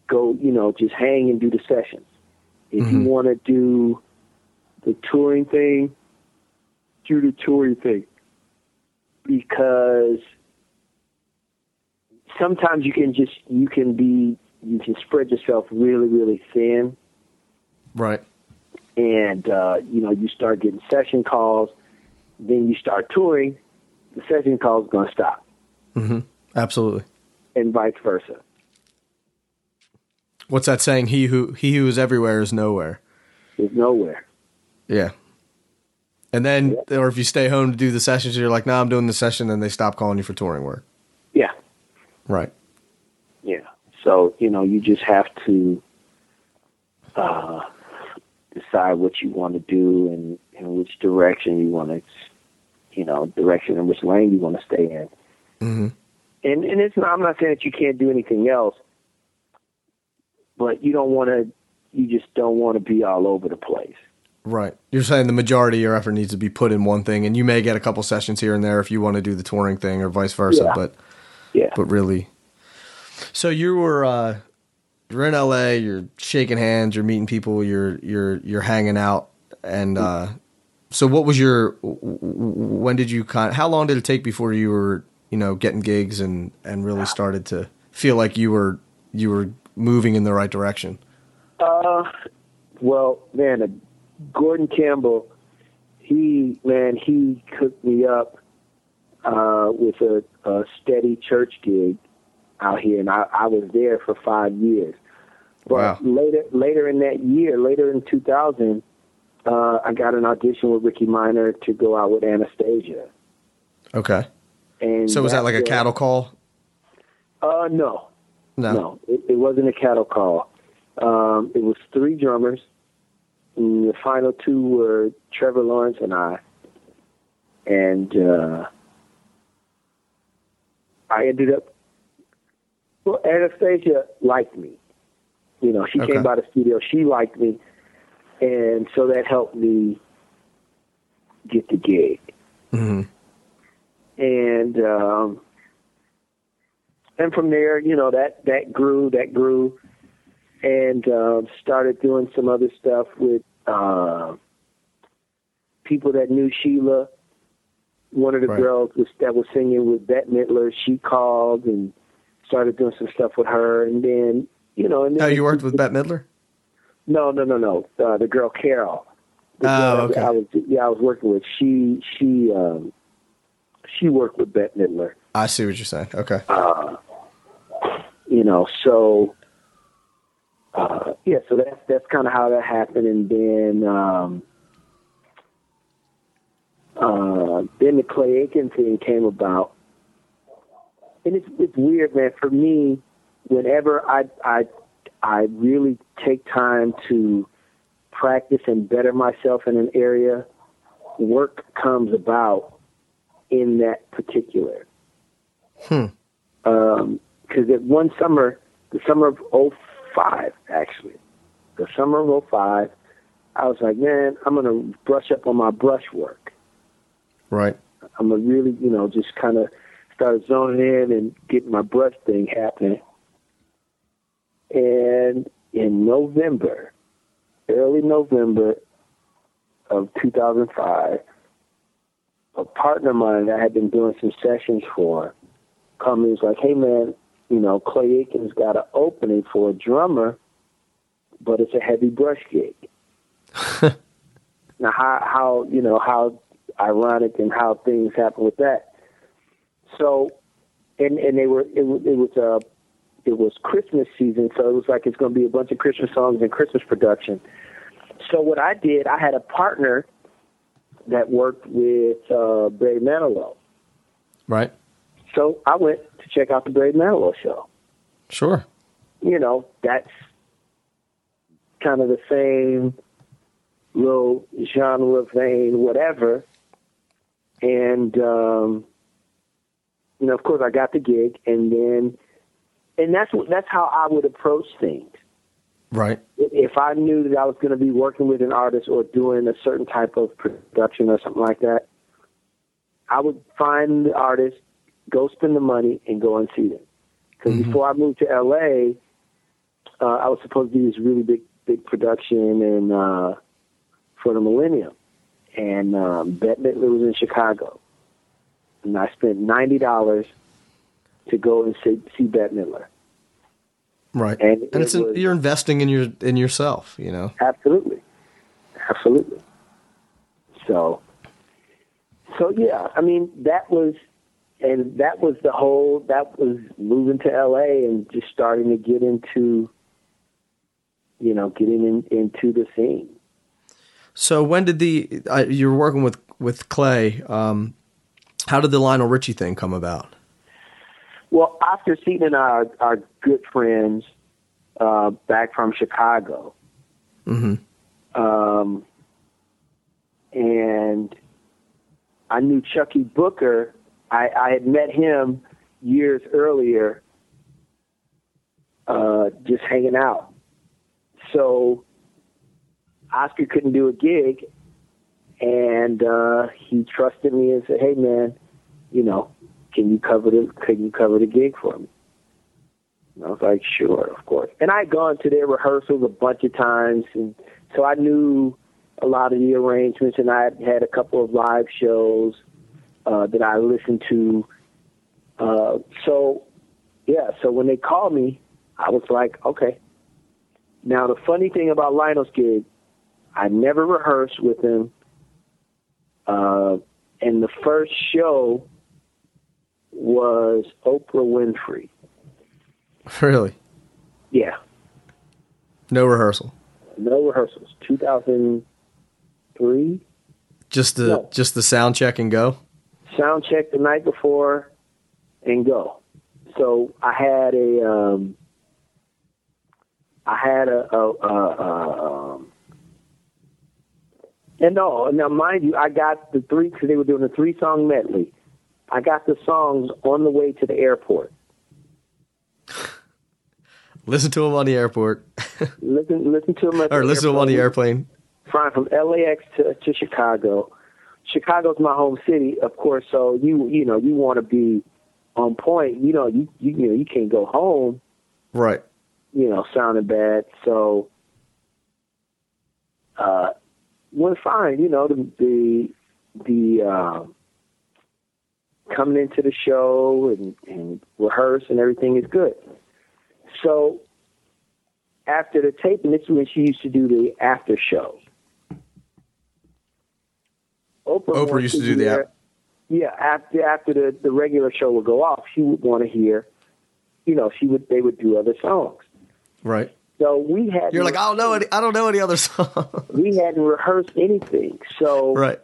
go, you know, just hang and do the sessions. If you Mhm. want to do the touring thing, do the touring thing. Because sometimes you can just you can be you can spread yourself really really thin Right. And uh, you know you start getting session calls, then you start touring, the session calls going to stop, Mm-hmm. Absolutely. and vice versa. What's that saying? He who he who is everywhere is nowhere. Is nowhere. Yeah. And then, or if you stay home to do the sessions, you're like, "No, nah, I'm doing the session." Then they stop calling you for touring work. Yeah, Right. yeah. So you know you just have to uh, decide what you want to do and, and which direction you want to, you know, direction and which lane you want to stay in. Mm-hmm. and and it's not, I'm not saying that you can't do anything else, but you don't want to. You just don't want to be all over the place. Right. You're saying the majority of your effort needs to be put in one thing, and you may get a couple sessions here and there if you want to do the touring thing, or vice versa. Yeah. But Yeah. but really, so you were uh, you're in LA, you're shaking hands, you're meeting people, you're you're you're hanging out, and uh, so what was your when did you kind? How long did it take before you were you know getting gigs and and really started to feel like you were you were moving in the right direction? Uh, well, man, uh, Gordon Campbell, he man, he cooked me up uh, with a, a steady church gig out here, and I, I was there for five years. But Wow. later, later in that year, later in 2000, uh, I got an audition with Ricky Minor to go out with Anastacia. Okay. And So was that like a cattle call? Uh, no, No. No, it, it wasn't a cattle call. Um, it was three drummers. And the final two were Trevor Lawrence and I. And uh, I ended up. Well, Anastacia liked me. You know, she Okay. came by the studio. She liked me, and so that helped me get the gig hmm and um, and from there, you know that that grew, that grew, and um, started doing some other stuff with uh, people that knew Sheila. One of the Right. girls was, that was singing with Bette Midler. She called and started doing some stuff with her, and then you know. And Oh, you worked with Bette Midler? No, no, no, no. Uh, the girl Carol. The Oh, girl okay. I was, yeah, I was working with. She, she, um, she worked with Bette Midler. I see what you're saying. Okay. Uh, you know, so uh, yeah, so that's that's kind of how that happened, and then um, uh, then the Clay Aiken thing came about, and it's it's weird, man. For me, whenever I I I really take time to practice and better myself in an area, work comes about in that particular Hmm. because at one summer, the summer of '05, actually, the summer of '05, I was like, man, I'm gonna brush up on my brush work. Right. I'm gonna really, you know, just kind of start zoning in and getting my brush thing happening. And in November, early November of 2005, a partner of mine that I had been doing some sessions for called me and was like, hey man, you know, Clay Aiken's got an opening for a drummer, but it's a heavy brush gig. now, how, how, you know, how ironic and how things happen with that. So, and, and they were, it, was- it was, uh, it was Christmas season, so it was like it's going to be a bunch of Christmas songs and Christmas production. So what I did, I had a partner that worked with uh, Barry Manilow. Right. So I went to check out the Barry Manilow show. Sure. You know, that's kind of the same little genre vein, whatever. And um, you know, of course, I got the gig, and then, and that's what that's how I would approach things. Right. if I knew that I was going to be working with an artist or doing a certain type of production or something like that, I would find the artist, go spend the money, and go and see them. Because before I moved to LA, uh, I was supposed to do this really big, big production and uh, for the Millennium, and um, Bette Midler was in Chicago, and I spent ninety dollars to go and see, see Bette Midler. Right. And And, it's it was- you're investing in your in yourself. You know. Absolutely, absolutely. So, so yeah, I mean that was, and that was the whole. That was moving to L.A. and just starting to get into, you know, getting in, into the scene. So when did the uh, you were working with with Clay? Um, how did the Lionel Richie thing come about? Well, Oscar Seaton and I are, are good friends uh, back from Chicago, hmm um, and I knew Chuckii Booker. I, I had met him years earlier, uh, just hanging out. So Oscar couldn't do a gig, and uh, he trusted me and said, "Hey, man, you know, can you cover the can you cover the gig for me?" And I was like, "Sure, of course." And I'd gone to their rehearsals a bunch of times, and so I knew a lot of the arrangements, and I had a couple of live shows uh, that I listened to. Uh, so, yeah, so when they called me, I was like, okay. Now, the funny thing about Lionel's gig, I never rehearsed with him. Uh, and the first show was Oprah Winfrey. Really? Yeah, No rehearsal. no rehearsals. 2003. Just the No. just the sound check and go. sound check the night before and go. So I had a um I had a, a, a, a um and no, now mind you, I got the three because they were doing a three song medley. I got the songs on the way to the airport. Listen to them on the airport, Listen, listen to them at or listen to him on the airplane. flying from LAX to, to Chicago. Chicago's my home city, of course. So you you know you want to be on point. You know you you you know you can't go home. Right. You know sounding bad. So uh, went fine. You know the the the uh, coming into the show and, and rehearse and everything is good. So after the taping, this is when she used to do the after show. Oprah, Oprah used to do the hear- ap- yeah after after the the regular show would go off, she would want to hear, you know, she would they would do other songs. Right. So we had You're like, I don't know any. I don't know any other songs. we hadn't rehearsed anything. So right.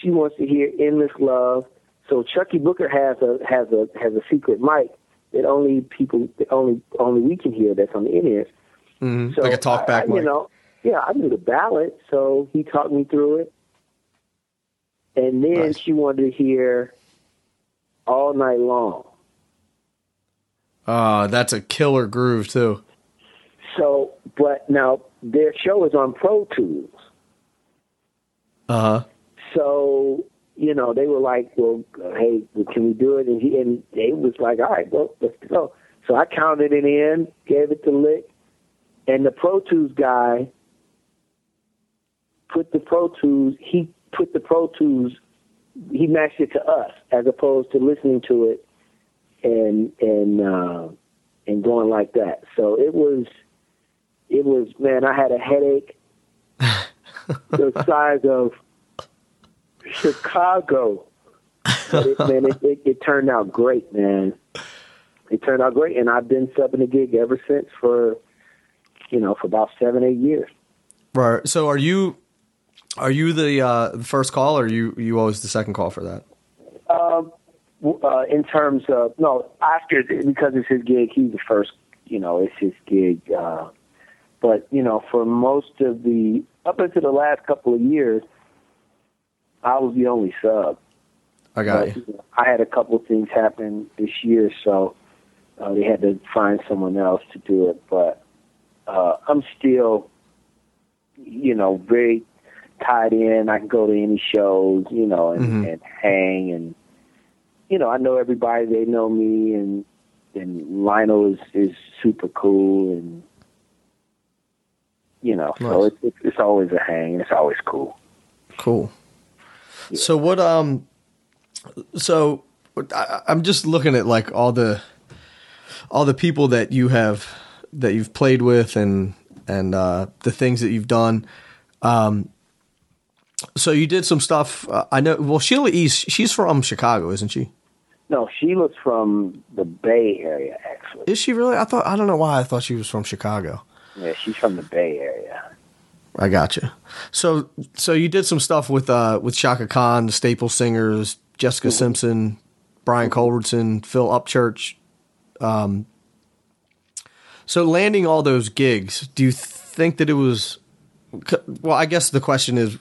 she wants to hear "Endless Love." So Chuckii Booker has a has a has a secret mic that only people that only only we can hear. That's on the in-ears. Mhm. So like a talk back I, I, mic. You know, yeah, I knew the ballad, so he talked me through it. And then Nice. she wanted to hear all night long. Oh, that's a killer groove too. So, but now their show is on Pro Tools. Uh huh. So, you know, they were like, well, hey, can we do it? And he and they was like, all right, well, let's go. So I counted it in, gave it to Lick, and the Pro Tools guy put the Pro Tools, he put the Pro Tools, he matched it to us as opposed to listening to it and and uh, and going like that. So it was, it was man, I had a headache the size of Chicago. It, man, it, it, it turned out great, man. It turned out great, and I've been subbing the gig ever since for, you know, for about seven, eight years. Right. So are you are you the uh, the first call, or are you you always the second call for that? Um, uh, in terms of no, after because it's his gig, he's the first. You know, it's his gig. Uh, but you know, for most of the up until the last couple of years, I was the only sub. I got But, you. I had a couple of things happen this year, so uh, they had to find someone else to do it. But uh, I'm still, you know, very tied in. I can go to any shows, you know, and, Mhm. and hang, and you know, I know everybody. They know me, and and Lionel is is super cool, and you know, so Nice. it's it's it's always a hang. It's always cool. Cool. So what? Um. So I, I'm just looking at like all the all the people that you have that you've played with and and uh, the things that you've done. Um. So you did some stuff. Uh, I know. Well, Sheila East. She's from Chicago, isn't she? No, Sheila's from the Bay Area, actually. Is she really? I thought. I don't know why I thought she was from Chicago. Yeah, she's from the Bay Area. I gotcha. So so you did some stuff with uh with Chaka Khan, the Staple Singers, Jessica Simpson, Brian Culbertson, Phil Upchurch. Um so landing all those gigs, do you think that it was well, I guess the question is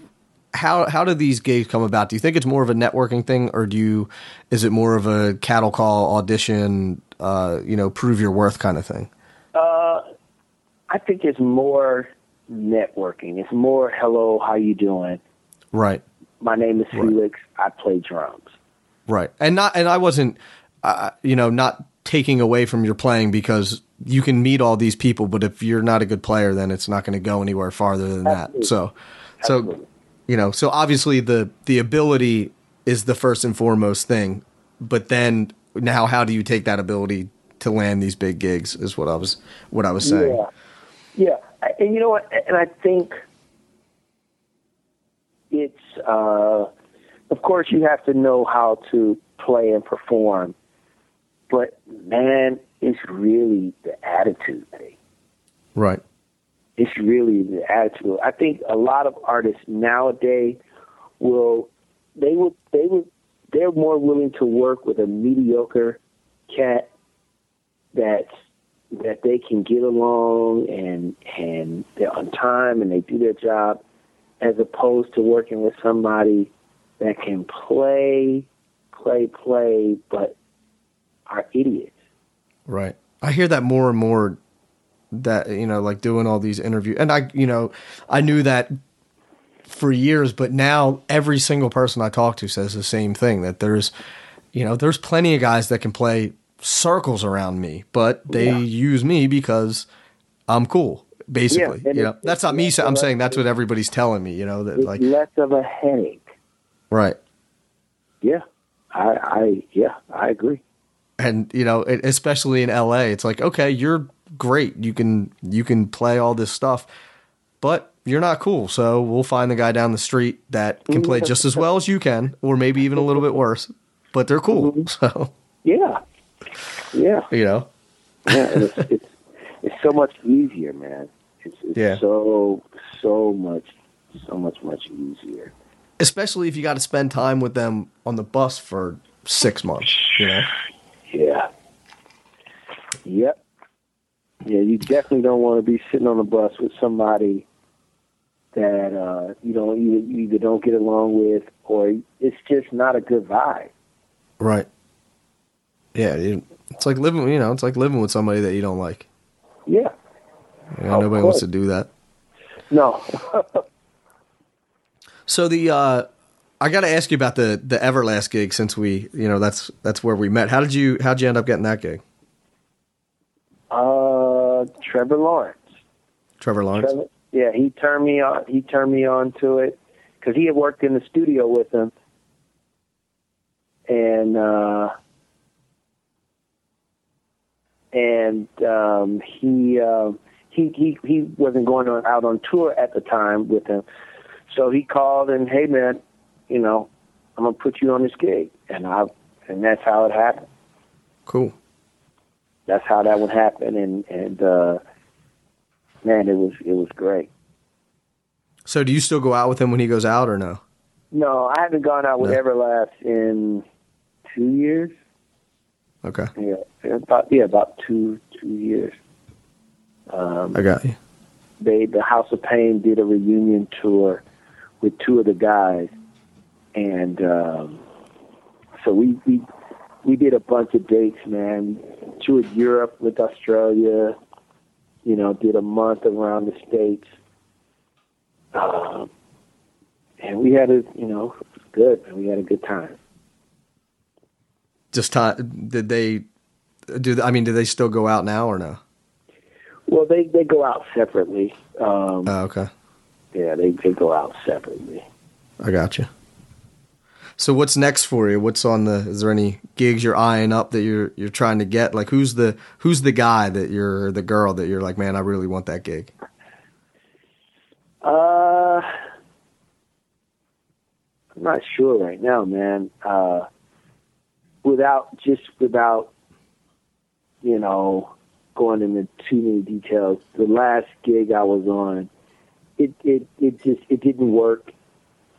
how how do these gigs come about? Do you think it's more of a networking thing or do you is it more of a cattle call audition uh you know prove your worth kind of thing? Uh, I think it's more networking. It's more, hello, how you doing? Right. My name is Right. Felix. I play drums. Right. And not and I wasn't uh, you know not taking away from your playing because you can meet all these people but if you're not a good player then it's not going to go anywhere farther than that. Absolutely. So so Absolutely. you know, so obviously the the ability is the first and foremost thing, but then now how do you take that ability to land these big gigs is what I was what I was saying. Yeah, yeah, and you know what? And I think it's, uh, of course, you have to know how to play and perform, but man, it's really the attitude thing. Right. It's really the attitude. I think a lot of artists nowadays will they will they will they're more willing to work with a mediocre cat that's that they can get along and and they're on time and they do their job as opposed to working with somebody that can play, play, play, but are idiots. Right. I hear that more and more that you know like doing all these interviews and I you know I knew that for years but now every single person I talk to says the same thing that there's you know there's plenty of guys that can play circles around me but they Yeah. use me because I'm cool basically. Yeah, you know that's not me sa- I'm saying that's what everybody's telling me you know that like less of a headache. right. Yeah, I, I yeah, I agree. and you know it, especially in LA it's like okay you're great. You can you can play all this stuff but you're not cool. So we'll find the guy down the street that can play just as well as you can or maybe even a little bit worse but they're cool. Mm-hmm. So Yeah, yeah, you know yeah. It's, it's it's so much easier, man. It's, it's Yeah. so so much so much much easier. especially if you got to spend time with them on the bus for 6 months you know Yeah. Yep. Yeah, you definitely don't want to be sitting on the bus with somebody that uh, you don't you, you either don't get along with or it's just not a good vibe. right yeah you- it's like living you know it's like living with somebody that you don't like Yeah. you know, Of nobody wants to do that No. So the uh, I got to ask you about the the Everlast gig since we you know that's that's where we met. How did you how'd you end up getting that gig? uh, Trevor Lawrence. Trevor Lawrence. Trevor, yeah, he turned me on. He turned me on to it because he had worked in the studio with him, and uh, and um, he uh, he he he wasn't going on, out on tour at the time with him, so he called and hey man, you know, I'm gonna put you on this gig, and I and that's how it happened. Cool. That's how that would happen, and and uh, man, it was it was great. So do you still go out with him when he goes out or no? No, I haven't gone out with No. Everlast in two years. Okay, Yeah, about yeah, about two two years. Um, I got you. they the House of Pain did a reunion tour with two of the guys, and um, so we we we did a bunch of dates, man. Toured Europe with Australia, you know, did a month around the states, um, and we had a you know good. We had a good time. Just time. Did they do? I mean, do they still go out now or no? Well, they they go out separately. Um, Oh, okay. yeah, they they go out separately. I got you. So what's next for you? What's on the? Is there any gigs you're eyeing up that you're you're trying to get? Like who's the who's the guy that you're the girl that you're like, man, I really want that gig. Uh, I'm not sure right now, man. Uh, without just without, you know, going into too many details. The last gig I was on, it it it just it didn't work,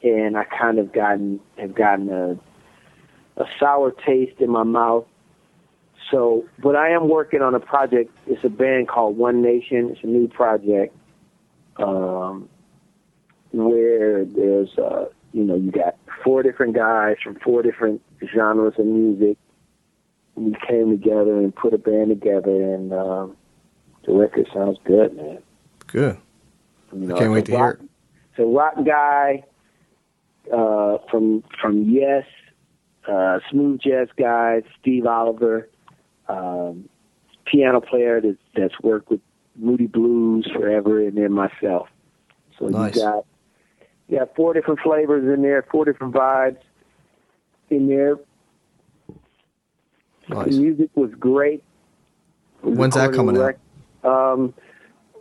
and I kind of gotten have gotten a a sour taste in my mouth. So, but I am working on a project. It's a band called One Nation. It's a new project. Um, where there's uh you know you got four different guys from four different genres of music we came together and put a band together and um the record sounds good man Good. you know, I can't wait to a hear it. it's a rock guy uh from from yes uh smooth jazz guy steve oliver um piano player that that's worked with moody blues forever and then myself so Nice. you got you got four different flavors in there, four different vibes in there. Nice. The music was great. We When's that coming out? Um,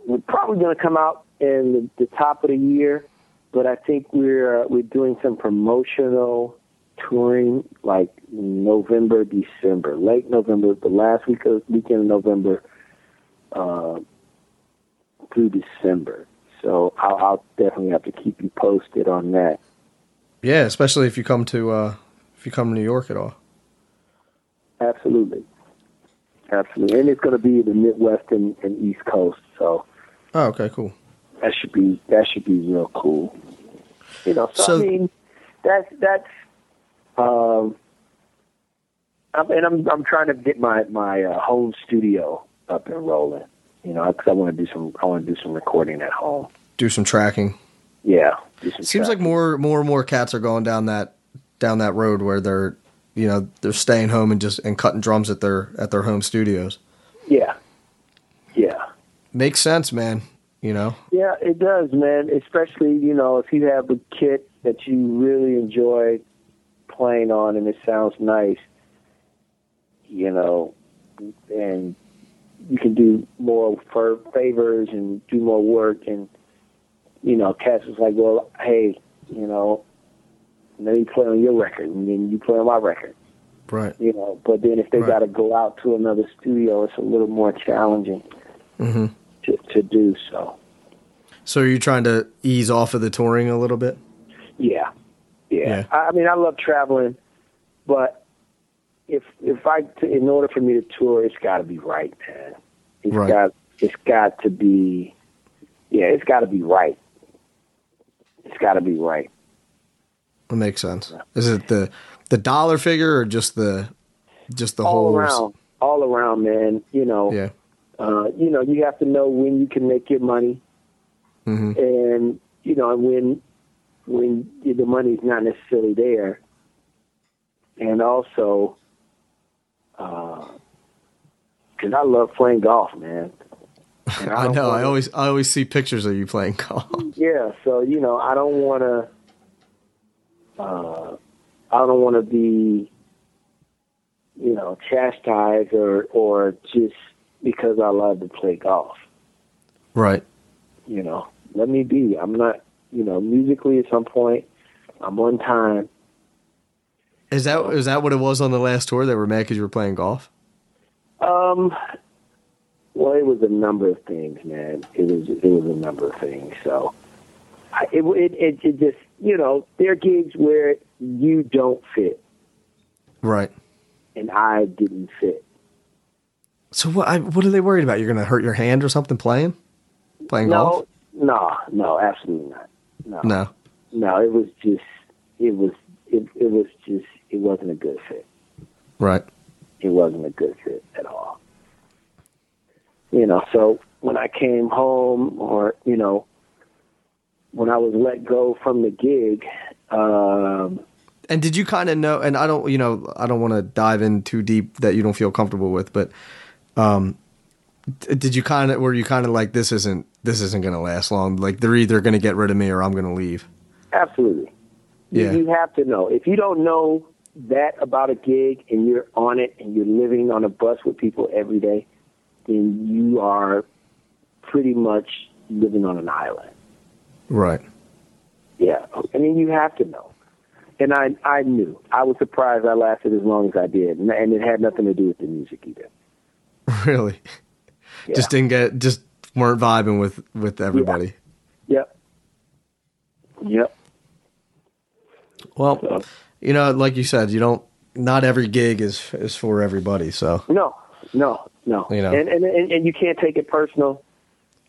we're probably going to come out in the, the top of the year, but I think we're uh, we're doing some promotional touring like November, December, late November, the last week of weekend of November uh, through December. So I'll, I'll definitely have to keep you posted on that. Yeah, especially if you come to uh if you come to New York at all. Absolutely. Absolutely. And it's going to be the Midwest and, and East Coast. So Oh, okay, cool. that should be that should be real cool. You know, so, So- I mean, that's that's. Um, I'm, and I'm I'm trying to get my my uh, home studio up and rolling. You know, because I want to do some I want to do some recording at home. Do some tracking. Yeah, some Seems like more more and more cats are going down that down that road where they're you know they're staying home and just and cutting drums at their at their home studios. Yeah, yeah. Makes sense, man. You know. Yeah, it does, man. Especially, you know, if you have a kit that you really enjoy playing on and it sounds nice, you know, and you can do more for favors and do more work and you know, Cass was like, Well, hey, you know, let me play on your record and then you play on my record. Right. You know, but then if they Right. gotta go out to another studio it's a little more challenging hmm to to do so. So are you trying to ease off of the touring a little bit? Yeah, yeah. Yeah. I, I mean, I love traveling, but if if I in order for me to tour, it's got to be right, man. It's Right. got it's got to be, yeah, it's got to be right. It's got to be right. That makes sense. Is it the the dollar figure or just the just the all whole around, all around, man. You know, Yeah. uh, you know, you have to know when you can make your money, hmm and you know, when when the money's not necessarily there, and also because I love playing golf, man. And I know. I wanna- always I always see pictures of you playing golf. yeah. So you know, I don't want to. Uh, I don't want to be, you know, chastised or or just because I love to play golf. right. You know, let me be. I'm not. You know, musically at some point, I'm on time. Is that is that what it was on the last tour? They were mad because you were playing golf. Um, well, it was a number of things, man. It was it was a number of things. So, I, it, it it it just you know there are gigs where you don't fit, Right. and I didn't fit. So what? I, what are they worried about? You're going to hurt your hand or something playing? Playing golf? No, no, no, absolutely not. No, No. no. It was just it was it it was just it wasn't a good fit. Right. it wasn't a good fit at all. You know, so when I came home, or you know, when I was let go from the gig, um, And did you kind of know? And I don't, you know, I don't want to dive in too deep that you don't feel comfortable with, but um, did you kind of were you kind of like this isn't this isn't going to last long? Like they're either going to get rid of me or I'm going to leave. absolutely, Yeah. you have to know. If you don't know that about a gig and you're on it and you're living on a bus with people every day, then you are pretty much living on an island. Right. Yeah, I mean you have to know. And I I knew. I was surprised I lasted as long as I did, and, and it had nothing to do with the music either. Really. Yeah. Just didn't get just weren't vibing with with everybody. Yep. Yep. Well, you know, like you said, you don't. Not every gig is is for everybody. So No, no, no. You know. And, and and and you can't take it personal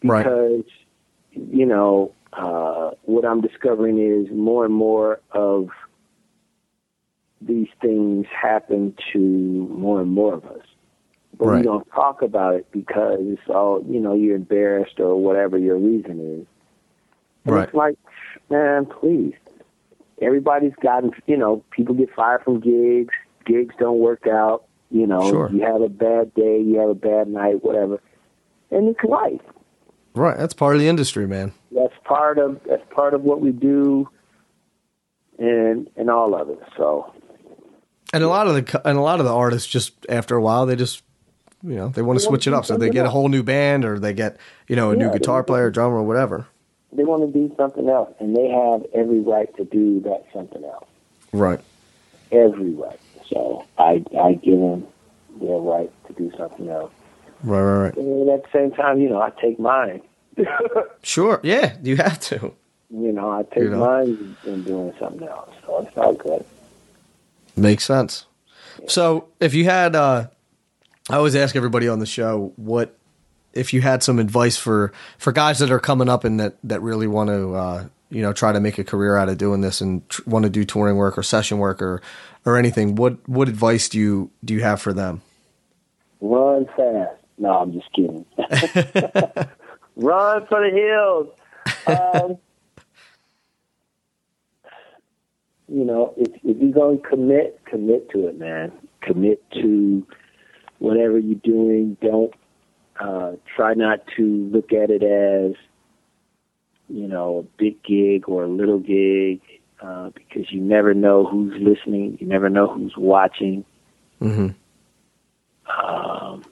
Right. because you know uh, what I'm discovering is more and more of these things happen to more and more of us. But Right. we don't talk about it because it's all you know you're embarrassed or whatever your reason is. And Right. It's like, man, please. Everybody's gotten, you know, people get fired from gigs. Gigs don't work out. You know, Sure. you have a bad day, you have a bad night, whatever. And it's life. right, that's part of the industry, man. That's part of that's part of what we do, and and all of it. So And a lot of the and a lot of the artists just after a while they just you know they want to They switch it up, so they get a whole new band or they get you know a new Yeah, guitar player, drummer, or whatever. They want to do something else, and they have every right to do that something else. Right. Every right. So I I give them their right to do something else. Right. Right. Right. And at the same time, you know, I take mine. Sure. Yeah, you have to. you know, I take You know. mine in doing something else. So it's all good. Makes sense. So if you had, uh, I always ask everybody on the show what if you had some advice for for guys that are coming up and that that really want to uh, you know try to make a career out of doing this and tr- want to do touring work or session work or or anything. What what advice do you do you have for them? Run fast. No, I'm just kidding. Run for the hills. Um, you know, if, if you're going to commit, commit to it, man. Commit to whatever you're doing. Don't uh, try not to look at it as, you know, a big gig or a little gig uh, because you never know who's listening. You never know who's watching. Mm-hmm. Um,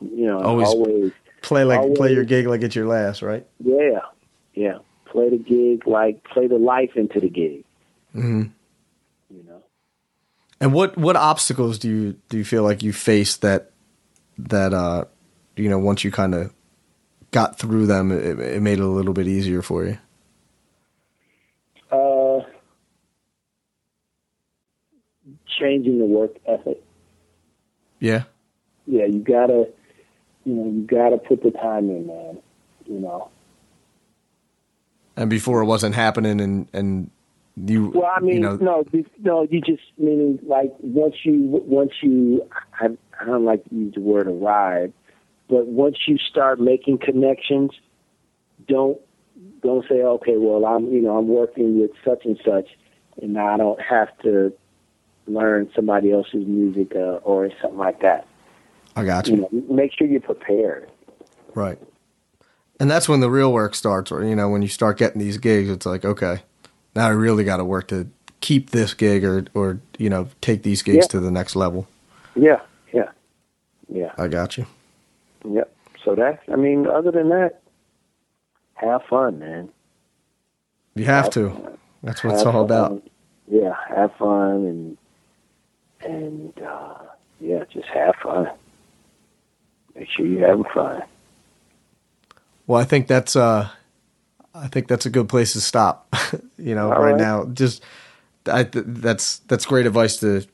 you know, Always- always Play like Always- play your gig like it's your last, right? Yeah, yeah. Play the gig like play the life into the gig. Mm-hmm. You know. And what what obstacles do you do you feel like you faced that that uh you know once you kind of got through them, it, it made it a little bit easier for you? Uh, changing the work ethic. Yeah. Yeah, you gotta, you know, you gotta put the time in, man. You know. And before it wasn't happening, and and you Well, I mean, you know no, be- no. You just meaning like once you once you I, I don't like to use the word arrive, but once you start making connections, don't don't say, okay, well, I'm you know I'm working with such and such, and I don't have to learn somebody else's music uh, or something like that. I got You you. know, make sure you're prepared. Right. And that's when the real work starts, or you know, when you start getting these gigs, it's like, okay, now I really got to work to keep this gig, or or you know, take these gigs Yeah. to the next level. Yeah, yeah, yeah, I got you. yep. So that I mean, other than that, have fun, man. You have to. That's what it's all fun. about. Yeah, have fun and and uh, yeah, just have fun. Make sure you're having fun. Well, I think that's uh, I think that's a good place to stop. you know, right, right. now, just I th- that's that's great advice to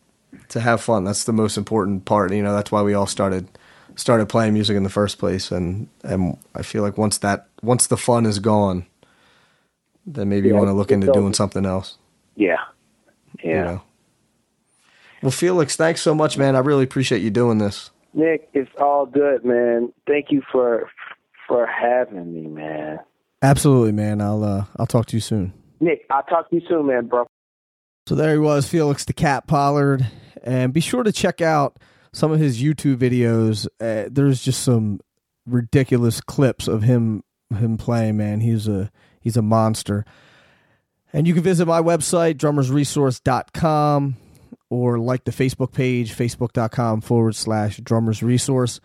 to have fun. That's the most important part. You know, that's why we all started started playing music in the first place, and and I feel like once that once the fun is gone, then maybe you want to look into doing something else. Yeah, yeah. You know. Well, Felix, thanks so much, man. I really appreciate you doing this. Nick, it's all good, man. Thank you for for having me, man. Absolutely, man. I'll uh, I'll talk to you soon. Nick, I'll talk to you soon, man, bro. So there he was, Felix the Cat Pollard, and be sure to check out some of his YouTube videos. Uh, there's just some ridiculous clips of him him playing. Man, he's a he's a monster. And you can visit my website, drummersresource.com, or like the Facebook page, facebook.com forward slash drummersresource.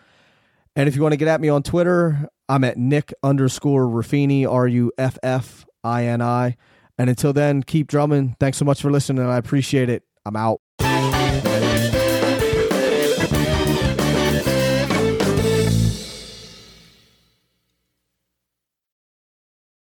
And if you want to get at me on Twitter, I'm at Nick underscore Ruffini, R U F F I N I. And until then, keep drumming. Thanks so much for listening. I appreciate it. I'm out.